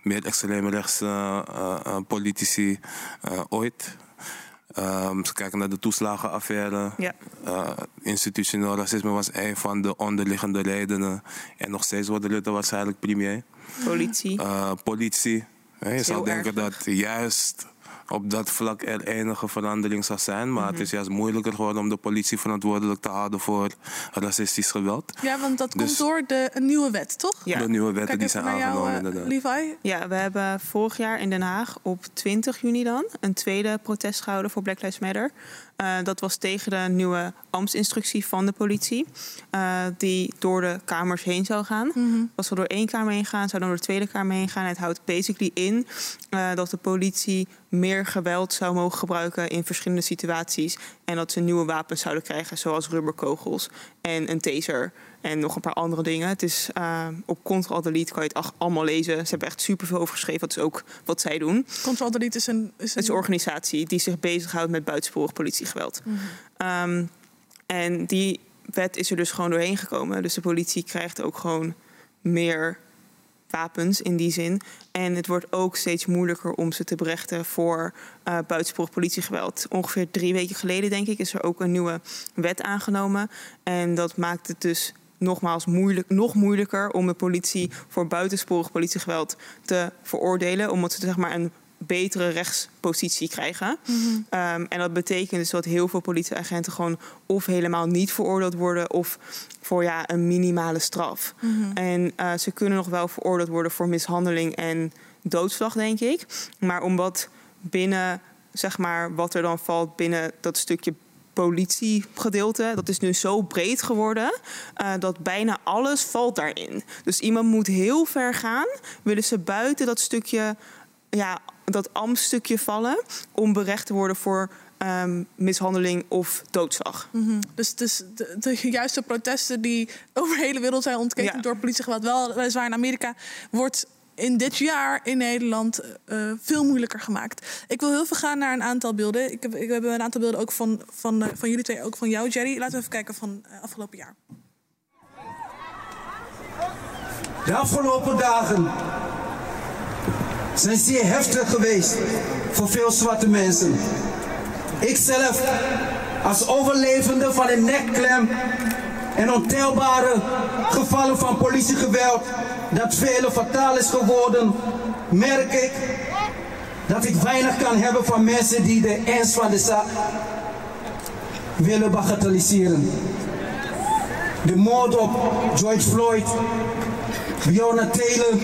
Speaker 12: meer extreemrechtse eh, politici ooit. Ehm, ze kijken naar de toeslagenaffaire.
Speaker 11: Ja.
Speaker 12: Eh, institutioneel racisme was een van de onderliggende redenen. En nog steeds wordt Rutte waarschijnlijk premier.
Speaker 11: Politie.
Speaker 12: Eh, politie. Je zou denken dat juist op dat vlak er enige verandering zou zijn. Maar het is juist moeilijker geworden om de politie verantwoordelijk te houden voor racistisch geweld.
Speaker 2: Ja, want dat komt
Speaker 12: Dus-
Speaker 2: door de een nieuwe wet, toch?
Speaker 11: Ja.
Speaker 12: De nieuwe wetten
Speaker 2: Kijk
Speaker 12: die zijn
Speaker 2: naar jou,
Speaker 12: aangenomen
Speaker 2: eh. Levi.
Speaker 11: Ja, we hebben vorig jaar in Den Haag op 20 juni dan een tweede protest gehouden voor Black Lives Matter. Eh, dat was tegen de nieuwe ambtsinstructie van de politie, eh, die door de kamers heen zou gaan. Als we door één kamer heen gaan, zou dan door de tweede kamer heen gaan. Het houdt basically in eh, dat de politie meer geweld zou mogen gebruiken in verschillende situaties. En dat ze nieuwe wapens zouden krijgen, zoals rubberkogels en een taser. En nog een paar andere dingen. Het is eh, op Control Delete kan je het allemaal lezen. Ze hebben echt superveel over geschreven. Dat is ook wat zij doen.
Speaker 2: Control Delete is een... Is
Speaker 11: Het is een organisatie die zich bezighoudt met buitensporig politiegeweld. Ehm, en die wet is er dus gewoon doorheen gekomen. Dus de politie krijgt ook gewoon meer wapens in die zin. En het wordt ook steeds moeilijker om ze te berechten voor eh buitensporig politiegeweld. Ongeveer drie weken geleden, denk ik, is er ook een nieuwe wet aangenomen. En dat maakt het dus nogmaals moeilijk, nog moeilijker om de politie voor buitensporig politiegeweld te veroordelen. Omdat ze zeg maar een betere rechtspositie krijgen. Ehm, en dat betekent dus dat heel veel politieagenten gewoon of helemaal niet veroordeeld worden of voor ja, een minimale straf. En eh, ze kunnen nog wel veroordeeld worden voor mishandeling en doodslag, denk ik. Maar omdat binnen, zeg maar, wat er dan valt binnen dat stukje politiegedeelte, dat is nu zo breed geworden eh, dat bijna alles valt daarin. Dus iemand moet heel ver gaan, willen ze buiten dat stukje, ja, dat ambtstukje vallen om berecht te worden voor ehm, mishandeling of doodslag.
Speaker 2: Mhm. Dus, dus de, de juiste protesten die over de hele wereld zijn ontketend
Speaker 11: Ja.
Speaker 2: door politiegeweld, wel weliswaar in Amerika, wordt in dit jaar in Nederland eh, veel moeilijker gemaakt. Ik wil heel veel gaan naar een aantal beelden. Ik heb, ik een aantal beelden ook van, van, eh, van jullie twee, ook van jou, Jerry. Laten we even kijken van eh, afgelopen jaar.
Speaker 14: De afgelopen dagen zijn zeer heftig geweest voor veel zwarte mensen. Ik zelf, als overlevende van een nekklem en ontelbare gevallen van politiegeweld, dat vele fataal is geworden, merk ik dat ik weinig kan hebben van mensen die de ernst van de zaak willen bagatelliseren. De moord op George Floyd, Breonna Taylor,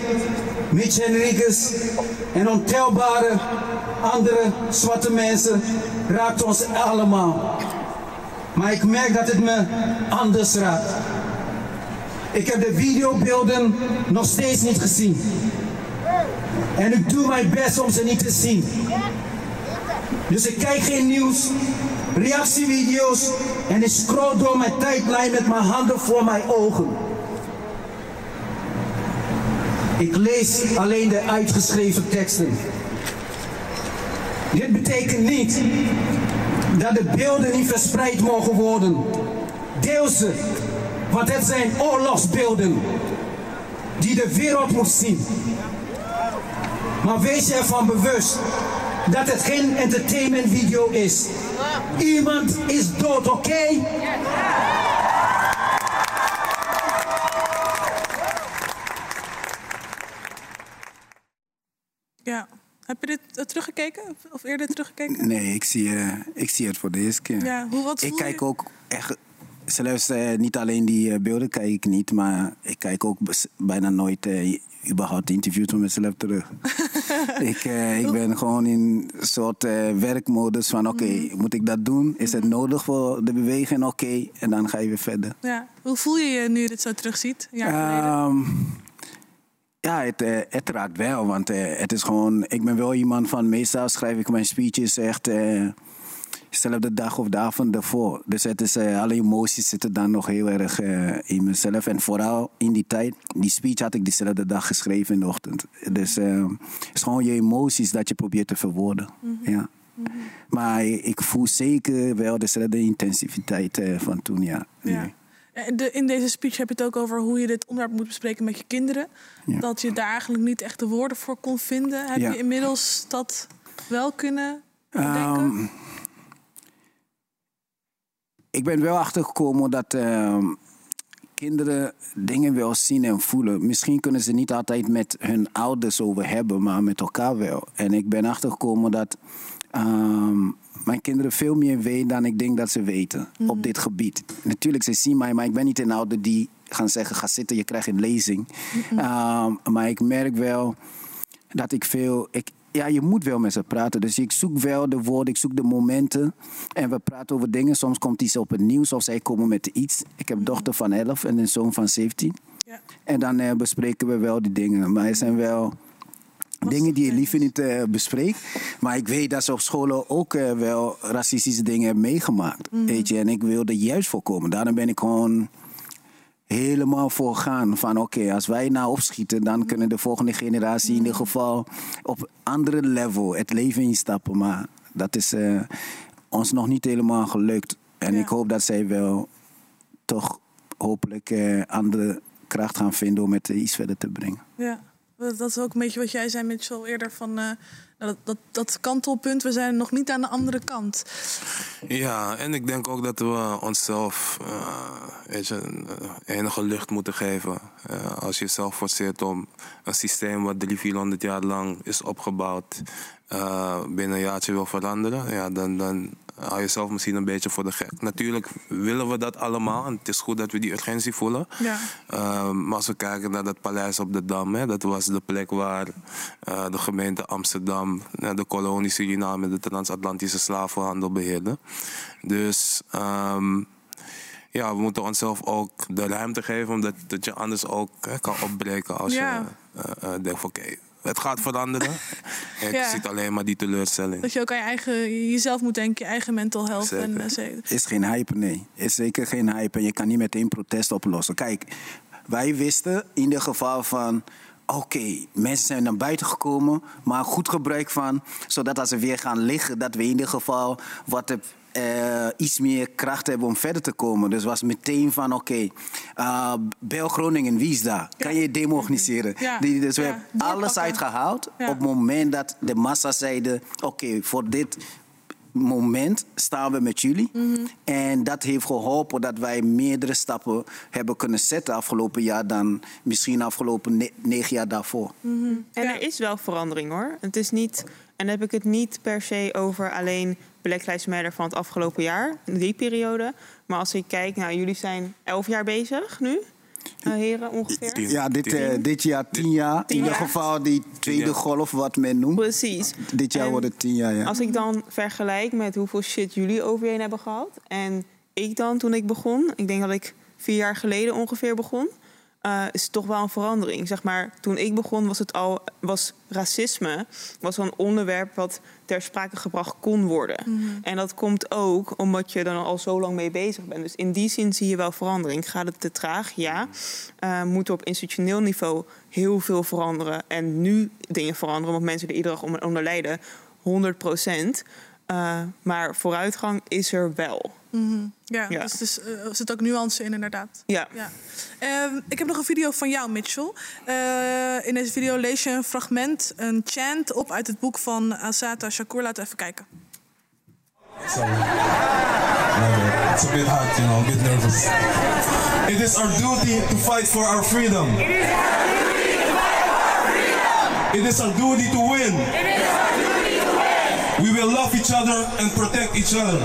Speaker 14: Mitch Henriquez en ontelbare andere zwarte mensen raakt ons allemaal. Maar ik merk dat het me anders raakt. Ik heb de videobeelden nog steeds niet gezien. En ik doe mijn best om ze niet te zien. Dus ik kijk geen nieuws, reactievideo's en ik scroll door mijn tijdlijn met mijn handen voor mijn ogen. Ik lees alleen de uitgeschreven teksten. Dit betekent niet dat de beelden niet verspreid mogen worden. Deel ze, want het zijn oorlogsbeelden die de wereld moet zien. Maar wees je ervan bewust dat het geen entertainment video is. Iemand is dood, oké?
Speaker 2: Ja. Heb je dit eh, teruggekeken? Of- eerder teruggekeken?
Speaker 13: Nee, ik zie, eh, ik zie het voor de eerste keer.
Speaker 2: Ja, hoe, wat
Speaker 13: ik kijk
Speaker 2: je?
Speaker 13: ook echt. Zelfs eh, niet alleen die eh, beelden kijk ik niet, maar ik kijk ook bijna nooit eh, überhaupt interviews met mezelf terug. ik, eh, ik ben gewoon in een soort eh, werkmodus van oké,
Speaker 2: Mhm.
Speaker 13: moet ik dat doen? Is het nodig voor de beweging? Oké, en dan ga je weer verder.
Speaker 2: Ja. Hoe voel je je nu je dit zo terugziet? Geleden?
Speaker 13: Ehm, ja, het, het raakt wel, want het is gewoon... Ik ben wel iemand van... Meestal schrijf ik mijn speeches echt... dezelfde dag of de avond ervoor. Dus het is, eh, alle emoties zitten dan nog heel erg eh, in mezelf. En vooral in die tijd, die speech had ik diezelfde dag geschreven in de ochtend. Dus eh, het is gewoon je emoties dat je probeert te verwoorden. ja. Maar ik voel zeker wel dezelfde intensiviteit van toen, ja.
Speaker 2: Ja. De, in deze speech heb je het ook over hoe je dit onderwerp moet bespreken met je kinderen. Dat je daar eigenlijk niet echt de woorden voor kon vinden. Heb
Speaker 13: Ja.
Speaker 2: je inmiddels dat wel kunnen bedenken?
Speaker 13: Ehm, ik ben wel achtergekomen dat ehm, kinderen dingen wel zien en voelen. Misschien kunnen ze niet altijd met hun ouders over hebben, maar met elkaar wel. En ik ben achtergekomen dat ehm, mijn kinderen veel meer weten dan ik denk dat ze weten op dit gebied. Natuurlijk, ze zien mij, maar ik ben niet een ouder die gaan zeggen: ga zitten, je krijgt een lezing. Ehm, maar ik merk wel dat ik veel. Ik, ja, je moet wel met ze praten. Dus ik zoek wel de woorden, ik zoek de momenten. En we praten over dingen. Soms komt iets op het nieuws of zij komen met iets. Ik heb een dochter van 11 en een zoon van 17. En dan eh, bespreken we wel die dingen. Maar er zijn wel dingen die je liever niet eh, bespreekt. Maar ik weet dat ze op scholen ook eh, wel racistische dingen hebben meegemaakt. Weet je, en ik wilde juist voorkomen. Daarom ben ik gewoon helemaal voor gaan. Van oké, als wij nou opschieten, dan kunnen de volgende generatie in ieder geval op andere level het leven instappen. Maar dat is eh, ons nog niet helemaal gelukt. En ik hoop dat zij wel toch hopelijk eh, andere kracht gaan vinden om het iets verder te brengen.
Speaker 2: Ja, dat dat is ook een beetje wat jij zei, Mitchell, eerder van eh, dat, dat, dat kantelpunt. We zijn nog niet aan de andere kant.
Speaker 12: Ja, en ik denk ook dat we onszelf eh, enige lucht moeten geven. Eh, als je jezelf forceert om een systeem wat 300, 400 jaar lang is opgebouwd, eh, binnen een jaartje wil veranderen, ja, dan, dan hou je jezelf misschien een beetje voor de gek. Natuurlijk willen we dat allemaal en het is goed dat we die urgentie voelen.
Speaker 2: Ja.
Speaker 12: Ehm, maar als we kijken naar dat paleis op de Dam, hè, dat was de plek waar eh, de gemeente Amsterdam de kolonie Suriname de transatlantische slavenhandel beheerde. Dus ehm, ja, we moeten onszelf ook de ruimte geven, omdat dat je anders ook hè, kan opbreken als
Speaker 2: Ja.
Speaker 12: je eh, eh, denkt van oké, het gaat veranderen. en je
Speaker 2: Ja.
Speaker 12: ziet alleen maar die teleurstelling.
Speaker 2: Dat je ook aan je eigen, jezelf moet denken, je eigen mental health. En, eh,
Speaker 13: Is geen hype, nee. Is zeker geen hype. En je kan niet meteen protest oplossen. Kijk, wij wisten in ieder geval van... Oké, mensen zijn naar buiten gekomen, maar goed gebruik van... zodat als ze weer gaan liggen, dat we in ieder geval wat eh, iets meer kracht hebben om verder te komen. Dus was meteen van, oké, eh, bel Groningen, wie is daar? Kan je demo organiseren?
Speaker 2: Ja,
Speaker 13: Die, dus we
Speaker 2: ja,
Speaker 13: hebben alles uitgehaald
Speaker 2: Ja.
Speaker 13: op het moment dat de massa zeiden... oké, voor dit moment staan we met jullie.
Speaker 2: Mhm.
Speaker 13: En dat heeft geholpen dat wij meerdere stappen hebben kunnen zetten afgelopen jaar dan misschien afgelopen ne- negen jaar daarvoor.
Speaker 11: En er is wel verandering hoor. Het is niet, en dan heb ik het niet per se over alleen Black Lives Matter van het afgelopen jaar, die periode. Maar als ik kijk, nou jullie zijn elf jaar bezig nu, eh, heren ongeveer.
Speaker 13: Ja, dit, eh, dit jaar tien jaar.
Speaker 11: Tien
Speaker 13: in ieder
Speaker 11: jaar.
Speaker 13: geval die tweede golf, wat men noemt.
Speaker 11: Precies.
Speaker 13: Dit jaar
Speaker 11: En
Speaker 13: wordt het tien jaar, ja.
Speaker 11: Als ik dan vergelijk met hoeveel shit jullie over je heen hebben gehad. En ik dan toen ik begon, ik denk dat ik vier jaar geleden ongeveer begon. Eh, is toch wel een verandering. Zeg maar, toen ik begon was het al was racisme was al een onderwerp wat ter sprake gebracht kon worden. En dat komt ook omdat je er al zo lang mee bezig bent. Dus in die zin zie je wel verandering. Gaat het te traag? Ja. Eh moet er op institutioneel niveau heel veel veranderen. En nu dingen veranderen, want mensen er iedere dag onder lijden. 100 procent. Eh, maar vooruitgang is er wel.
Speaker 2: Mhm. Ja,
Speaker 11: Ja.
Speaker 2: dus, dus eh, er zit ook nuance in, inderdaad.
Speaker 11: Ja.
Speaker 2: Ja. Ehm, ik heb nog een video van jou, Mitchell. Eh, in deze video lees je een fragment, een chant op uit het boek van Asata Shakur. Laten we even kijken.
Speaker 15: Sorry. It's a bit hot, you know, a bit nervous. It is our duty to fight for our freedom. It is our duty to win. We will love each other and protect each other.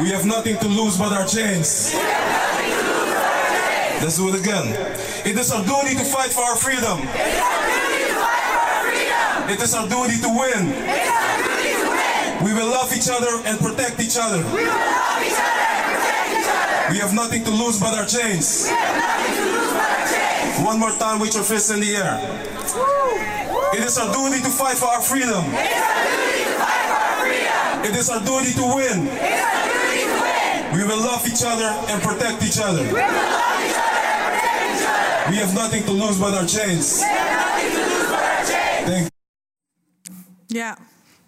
Speaker 15: We have nothing to lose but our chains. Let's do it again. It is our duty to fight for our freedom. It is our duty to win. We will love each other and protect each other. We have nothing to lose but our chains. One more time with your fists in the air. It is our duty to fight for our freedom. It is our duty to win. We will love each other and protect each other. We have nothing to lose but our chains. Thank
Speaker 2: Ja,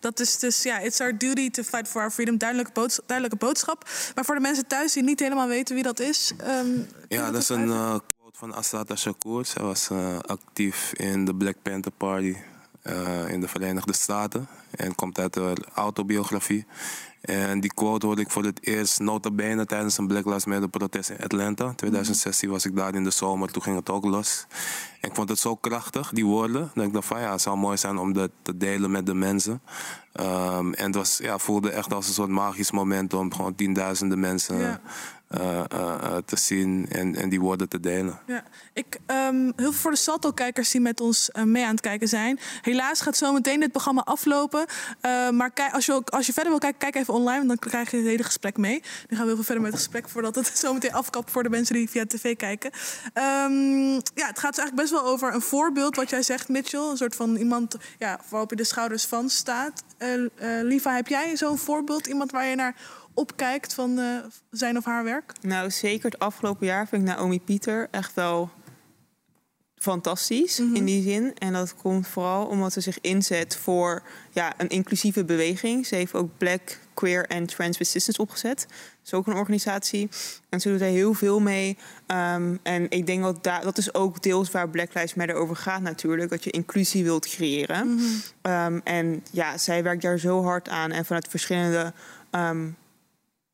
Speaker 2: dat is dus, ja, it's our duty to fight for our freedom. Duidelijke, boods- duidelijke boodschap. Maar voor de mensen thuis die niet helemaal weten wie dat is... ehm,
Speaker 12: Ja, dat is een eh, quote van Assata Shakur. Zij was eh, actief in de Black Panther Party eh, in de Verenigde Staten. En komt uit de autobiografie. En die quote hoorde ik voor het eerst nota bene tijdens een Black Lives Matter protest in Atlanta. 2016 was ik daar in de zomer, toen ging het ook los. Ik vond het zo krachtig, die woorden. Dat ik dacht van ja, het zou mooi zijn om dat te delen met de mensen. Ehm, en het was, ja, voelde echt als een soort magisch moment om gewoon tienduizenden mensen
Speaker 2: Ja.
Speaker 12: eh, eh, eh, te zien en, en die woorden te delen.
Speaker 2: Ja, ik, ehm, heel veel voor de Salto-kijkers die met ons mee aan het kijken zijn. Helaas gaat zometeen dit programma aflopen. Eh, maar kijk, als, je ook, als je verder wil kijken, kijk even online, want dan krijg je het hele gesprek mee. Dan gaan we heel veel verder met het gesprek voordat het zometeen afkapt voor de mensen die via tv kijken. Ehm, ja, het gaat dus eigenlijk best wel over een voorbeeld, wat jij zegt, Mitchell. Een soort van iemand ja, waarop je de schouders van staat. Eh, Liva, heb jij zo'n voorbeeld? Iemand waar je naar opkijkt van eh, zijn of haar werk?
Speaker 11: Nou, zeker het afgelopen jaar vind ik Naomi Pieter echt wel fantastisch in die zin. En dat komt vooral omdat ze zich inzet voor ja, een inclusieve beweging. Ze heeft ook Black, Queer en Trans Resistance opgezet. Dat is ook een organisatie. En ze doet daar heel veel mee. Ehm, en ik denk dat daar, dat is ook deels waar Black Lives Matter over gaat natuurlijk. Dat je inclusie wilt creëren. Ehm, en ja, zij werkt daar zo hard aan. En vanuit verschillende ehm,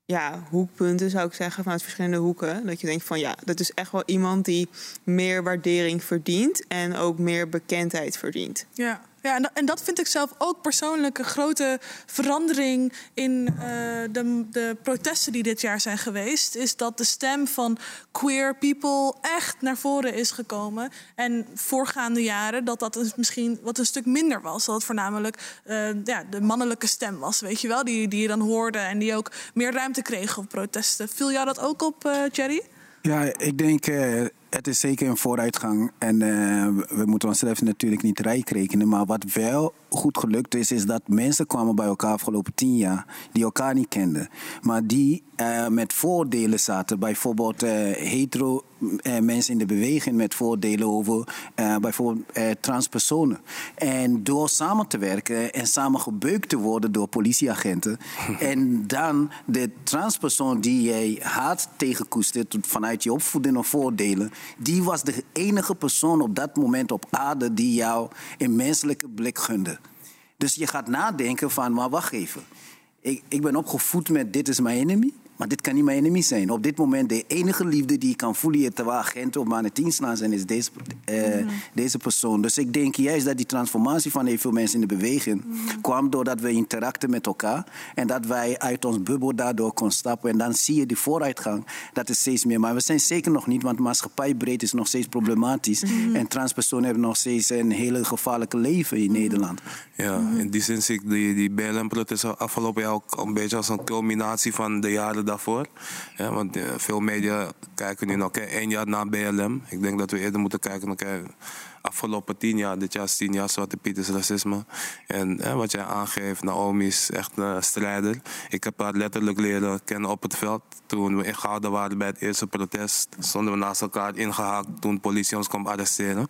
Speaker 11: ja, hoekpunten zou ik zeggen, vanuit verschillende hoeken. Dat je denkt van ja, dat is echt wel iemand die meer waardering verdient en ook meer bekendheid verdient.
Speaker 2: Ja, ja en, en dat vind ik zelf ook persoonlijk een grote verandering in eh, de, de protesten die dit jaar zijn geweest. Is dat de stem van queer people echt naar voren is gekomen. En voorgaande jaren dat dat dus misschien wat een stuk minder was. Dat het voornamelijk eh, ja, de mannelijke stem was, weet je wel. Die, die je dan hoorde en die ook meer ruimte kreeg op protesten. Viel jou dat ook op, eh Jerry?
Speaker 13: Ja, ik denk het is zeker een vooruitgang. En eh, we- moeten onszelf natuurlijk niet rijk rekenen. Maar wat wel goed gelukt is, is dat mensen kwamen bij elkaar afgelopen tien jaar die elkaar niet kenden. Maar die eh, met voordelen zaten. Bijvoorbeeld eh, hetero eh, mensen in de beweging met voordelen over eh, bijvoorbeeld eh, transpersonen. En door samen te werken en samen gebeukt te worden door politieagenten. en dan de transpersoon die jij haat tegenkoestert vanuit je opvoeding of voordelen. Die was de enige persoon op dat moment op aarde die jou een menselijke blik gunde. Dus je gaat nadenken van, maar wacht even. Ik, ik ben opgevoed met dit is mijn enemy. Maar dit kan niet mijn enemy zijn. Op dit moment de enige liefde die ik kan voelen... hier terwijl agenten op mijn tien staan zijn, is deze, eh, deze persoon. Dus ik denk juist dat die transformatie van heel veel mensen in de beweging... kwam doordat we interacten met elkaar. En dat wij uit ons bubbel daardoor kon stappen. En dan zie je die vooruitgang. Dat is steeds meer. Maar we zijn zeker nog niet, want maatschappijbreed is nog steeds problematisch. En transpersonen hebben nog steeds een hele gevaarlijke leven in Nederland.
Speaker 12: Ja, in die zin zie ik die, die BLM-protesten afgelopen jaar ook een beetje als een culminatie van de jaren daarvoor. Ja, want eh, veel media kijken nu nog één jaar na BLM. Ik denk dat we eerder moeten kijken naar afgelopen tien jaar. Dit jaar is tien jaar Zwarte Piet is racisme. En eh, wat jij aangeeft, Naomi is echt een strijder. Ik heb haar letterlijk leren kennen op het veld. Toen we in Gouden waren bij het eerste protest, stonden we naast elkaar ingehaakt toen politie ons kwam arresteren.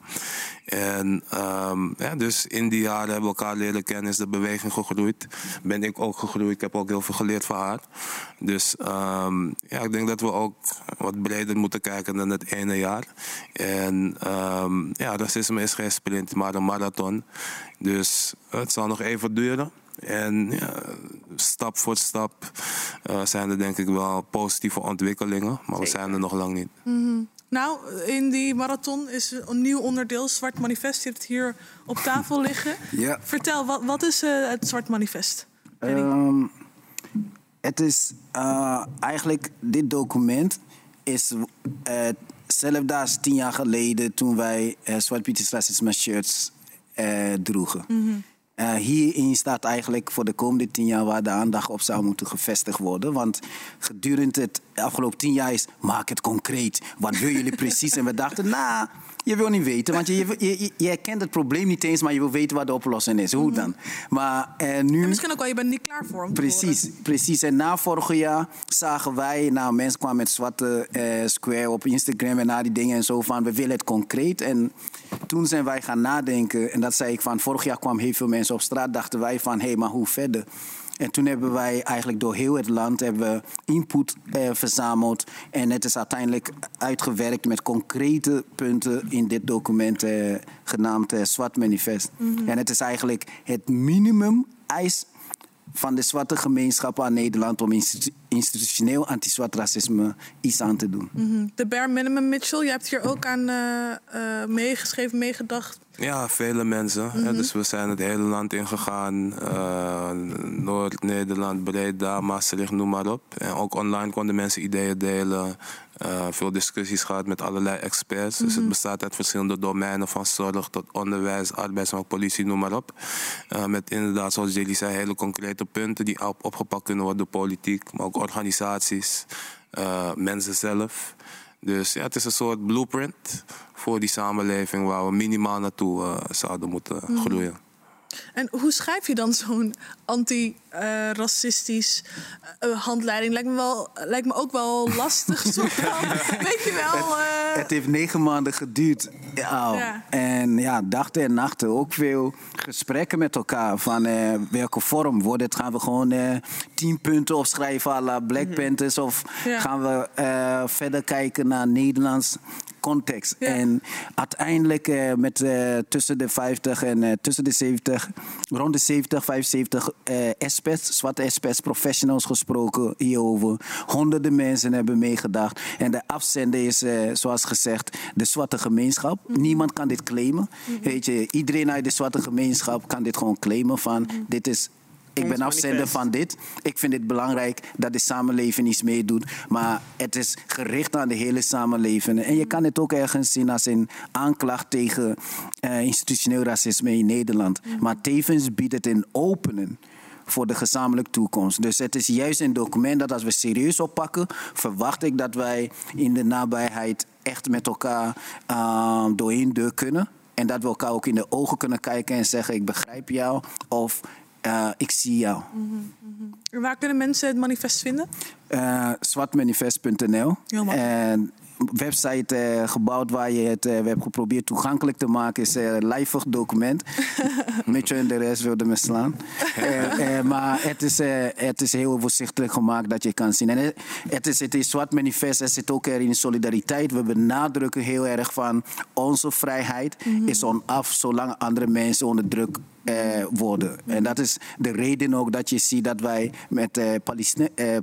Speaker 12: En ehm, ja, dus in die jaren hebben we elkaar leren kennen, is de beweging gegroeid. Ben ik ook gegroeid, ik heb ook heel veel geleerd van haar. Dus ehm, ja, ik denk dat we ook wat breder moeten kijken dan het ene jaar. En ehm, ja, racisme is geen sprint, maar een marathon. Dus het zal nog even duren. En ja, stap voor stap eh, zijn er denk ik wel positieve ontwikkelingen. Maar we zijn er nog lang niet.
Speaker 2: Mhm. Nou, in die marathon is een nieuw onderdeel, Zwart Manifest. Je hebt het hier op tafel liggen.
Speaker 13: Ja.
Speaker 2: Vertel, wat, wat is eh, het Zwart Manifest?
Speaker 13: Ehm, het is eh, eigenlijk, dit document is als tien jaar geleden toen wij uh, Zwart Racisme shirts droegen. Eh, hierin staat eigenlijk voor de komende tien jaar waar de aandacht op zou moeten gevestigd worden. Want gedurende het afgelopen tien jaar is, maak het concreet. Wat willen jullie precies? En we dachten, nou, je wil niet weten. Want je, je, je, herkent het probleem niet eens, maar je wil weten wat de oplossing is. Hoe dan? Maar eh, nu...
Speaker 2: En misschien ook wel, je bent niet klaar voor om
Speaker 13: Precies, precies. En na vorig jaar zagen wij, nou, mensen kwamen met zwarte eh, square op Instagram en na die dingen en zo van, we willen het concreet. En toen zijn wij gaan nadenken en dat zei ik van, vorig jaar kwamen heel veel mensen op straat, dachten wij van, hé, hey, maar hoe verder? En toen hebben wij eigenlijk door heel het land hebben we input eh, verzameld. En het is uiteindelijk uitgewerkt met concrete punten in dit document eh, genaamd eh, Zwart Manifest.
Speaker 16: Mhm.
Speaker 13: En het is eigenlijk het minimum eis van de zwarte gemeenschap aan Nederland om institu- institutioneel anti-zwart racisme iets aan te doen.
Speaker 2: Mhm. De bare minimum, Mitchell, je hebt hier ook aan eh, eh, meegeschreven, meegedacht.
Speaker 12: Ja, vele mensen. hè.
Speaker 2: Mhm.
Speaker 12: Dus we zijn het hele land ingegaan. eh, Noord-Nederland, Breda, Maastricht, noem maar op. En ook online konden mensen ideeën delen. Eh, veel discussies gehad met allerlei experts. Dus
Speaker 16: Mhm.
Speaker 12: het bestaat uit verschillende domeinen. Van zorg tot onderwijs, arbeidsmarkt, politie, noem maar op. Eh, met inderdaad, zoals jullie zei, hele concrete punten die op, opgepakt kunnen worden door politiek. Maar ook organisaties, eh, mensen zelf. Dus ja, het is een soort blueprint voor die samenleving waar we minimaal naartoe zouden moeten
Speaker 2: Mhm.
Speaker 12: groeien.
Speaker 2: En hoe schrijf je dan zo'n anti-racistisch eh, handleiding? Lijkt me, wel, lijkt me ook wel lastig. soort van. Weet je wel? eh,
Speaker 13: Het heeft negen maanden geduurd. Ja.
Speaker 2: Ja.
Speaker 13: En ja, dagen en nachten ook veel gesprekken met elkaar. Van eh, welke vorm wordt het? Gaan we gewoon tien punten opschrijven à la Black Panthers? Of
Speaker 16: Ja.
Speaker 13: gaan we verder kijken naar Nederlands context? En uiteindelijk eh, met eh, tussen de 50 en eh, tussen de 70, rond de 70, 75 eh experts, zwarte experts, professionals gesproken hierover. Honderden mensen hebben meegedacht. En de afzender is, zoals gezegd, de zwarte gemeenschap. Niemand kan dit claimen. Weet je, iedereen uit de zwarte gemeenschap kan dit gewoon claimen van dit is ik ben afzender van dit. Ik vind het belangrijk dat de samenleving iets meedoet. Maar het is gericht aan de hele samenleving. En je kan het ook ergens zien als een aanklacht tegen eh, institutioneel racisme in Nederland. Maar tevens biedt het een openen voor de gezamenlijke toekomst. Dus het is juist een document dat als we serieus oppakken, verwacht ik dat wij in de nabijheid echt met elkaar uh, doorheen deur kunnen. En dat we elkaar ook in de ogen kunnen kijken en zeggen: Ik begrijp jou. Of uh, ik zie jou.
Speaker 2: En Waar kunnen mensen het manifest vinden?
Speaker 13: Uh, zwartmanifest.nl. En website uh, gebouwd waar je het we hebben geprobeerd toegankelijk te maken is een uh, lijvig document. Mitchell en de rest wilden me slaan. maar het is, het is heel overzichtelijk gemaakt dat je kan zien. En het is het is zwart manifest. Er zit ook erin solidariteit. We benadrukken heel erg van onze vrijheid mm -hmm. is onaf zolang andere mensen onder druk worden. En dat is de reden ook dat je ziet dat wij met de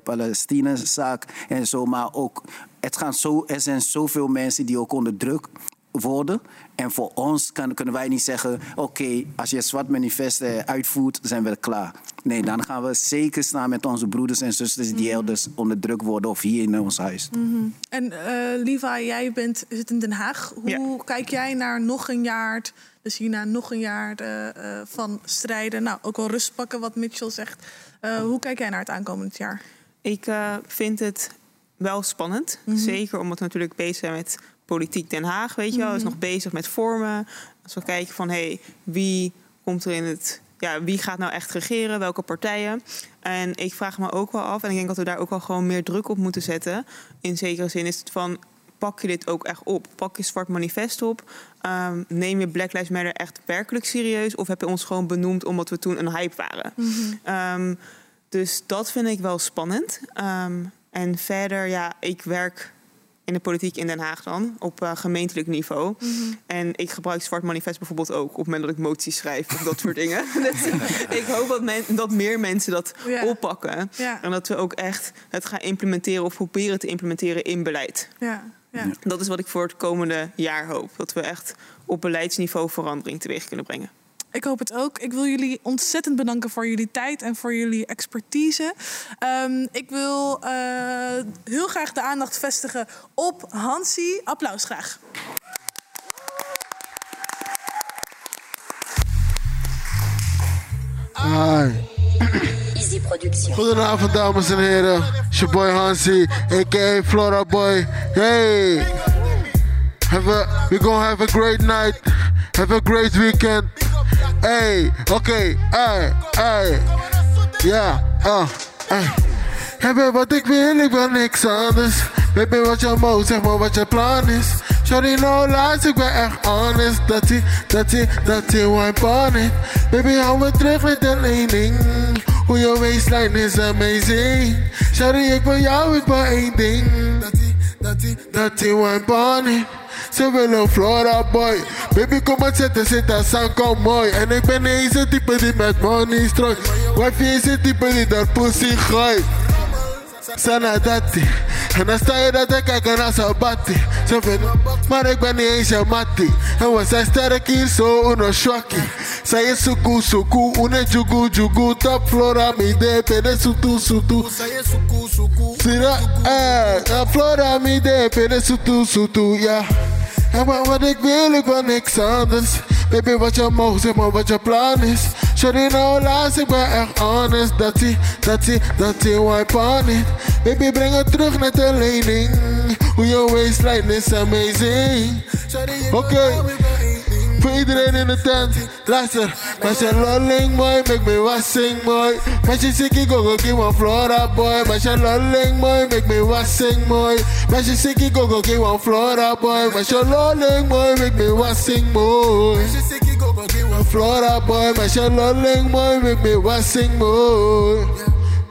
Speaker 13: Palestina-zaak en zo, maar ook het gaan zo, er zijn zoveel mensen die ook onder druk worden. En voor ons kan, kunnen wij niet zeggen: oké, okay, als je het zwart manifest uh, uitvoert, zijn we klaar. Nee, dan gaan we zeker staan met onze broeders en zusters die mm -hmm. elders onder druk worden of hier in ons huis.
Speaker 2: Mm -hmm. En uh, Liva, jij bent, zit in Den Haag. Hoe ja. kijk jij naar nog een jaar, dus hierna nog een jaar uh, van strijden? Nou, ook wel rust pakken, wat Mitchell zegt. hoe kijk jij naar het aankomend jaar?
Speaker 11: Ik vind het wel spannend. Mm -hmm. Zeker omdat we natuurlijk bezig zijn met politiek Den Haag, weet je wel. Mm -hmm. is nog bezig met vormen. Als we kijken van, hé, hey, wie komt er in het... Ja, wie gaat nou echt regeren? Welke partijen? En ik vraag me ook wel af, en ik denk dat we daar ook wel gewoon meer druk op moeten zetten. In zekere zin is het van, pak je dit ook echt op? Pak je Zwart Manifest op? Um, neem je Black Lives Matter echt werkelijk serieus? Of heb je ons gewoon benoemd omdat we toen een hype waren? Mm -hmm. um, dus dat vind ik wel spannend. Um, en verder, ja, ik werk in de politiek in Den Haag dan, op uh, gemeentelijk niveau. Mm -hmm. En ik gebruik Zwart Manifest bijvoorbeeld ook op het moment dat ik moties schrijf of dat soort dingen. dus ik hoop dat, men, dat meer mensen dat ja. oppakken. Ja. En dat we ook echt het gaan implementeren of proberen te implementeren in beleid.
Speaker 2: Ja. Ja.
Speaker 11: Dat is wat ik voor het komende jaar hoop. Dat we echt op beleidsniveau verandering teweeg kunnen brengen.
Speaker 2: Ik hoop het ook. Ik wil jullie ontzettend bedanken voor jullie tijd en voor jullie expertise. Um, ik wil uh, heel graag de aandacht vestigen op Hansi. Applaus graag.
Speaker 5: Hi.
Speaker 17: Easy Production.
Speaker 5: Goedenavond dames en heren. It's your boy Hansi, aka Flora Boy. Hey. Have a, we're gonna have a great night. Have a great weekend. Hey, okay. hey, hey. Ja, ah, hey. Hebben wat ik wil, ik wil niks anders. Baby, wat je moet, zeg maar wat je plan is. Sorry, no lies, ik ben echt honest. Dat ie, dat ie, dat ie, wipe on. Baby, hou me terug met alleen ding. Hoe je waistline is amazing. Sorry, ik wil jou, ik wil één ding. Dat ie, dat ie, dat ie, wipe on it. Ze willen Flora boy. Baby, kom maar zitten, zit daar sang, kom mooi. En ik ben eens het type die met money strooit. Wifey is het type die daar pussy gooit. Sana dati Hana style da teka kana sabati. Seven Marek bani eisha mati. Hawa sa stare ki so uno shwaki. Saye suku suku une jugu jugu Top flora mi de pene sutu sutu. Saye suku suku Sira eh Na flora mi de pene sutu sutu yeah En wat ik wil ik wil niks anders Baby wat je mogen zeg maar wat je plan is Sorry nou laatst, ik ben echt honest. Dat ie, dat ie, dat ie, wipe on it. Baby, breng het terug naar de lening. Hoe je waistline is amazing. Oké. Voor iedereen in de tent, luister. Met je lolling mooi, make me wassing mooi. Met je sikkie go go one Flora boy. Met je lolling mooi, make me wassing mooi. Met je sikkie go go one Flora boy. Met je lolling mooi, make me wassing mooi. One Flora boy, met je lolling mooi, make me wassing mooi.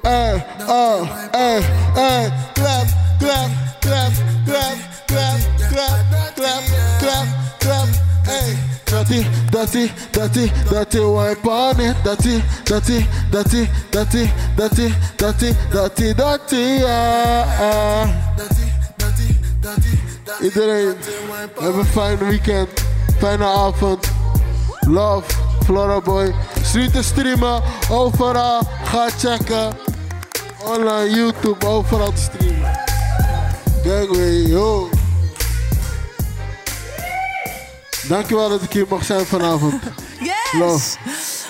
Speaker 5: Eh, oh, eh, eh, clap, clap, clap, clap, clap, clap, clap, clap, clap, hey. Dirty, dirty, dirty, dirty, wipe on it. Dirty, dirty, dirty, dirty, dirty, dirty, dirty, dirty, yeah. Iedereen, have a fijn weekend, fijne avond. Love, Flora Boy. Street te streamen, overal. Ga checken. Online, YouTube, overal te streamen. Gangway, yo. Dankjewel dat ik hier mag zijn vanavond.
Speaker 2: Yes!
Speaker 5: Love.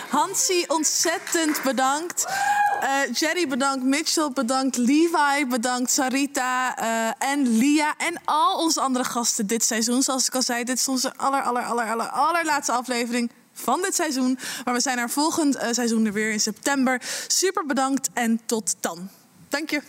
Speaker 2: Hansi, ontzettend bedankt. Eh, Jerry bedankt, Mitchell bedankt, Levi bedankt, Sarita eh, en Lia en al onze andere gasten dit seizoen. Zoals ik al zei, dit is onze aller, aller, aller, aller, allerlaatste aflevering van dit seizoen. Maar we zijn er volgend eh, seizoen er weer in september. Super bedankt en tot dan. Dank je.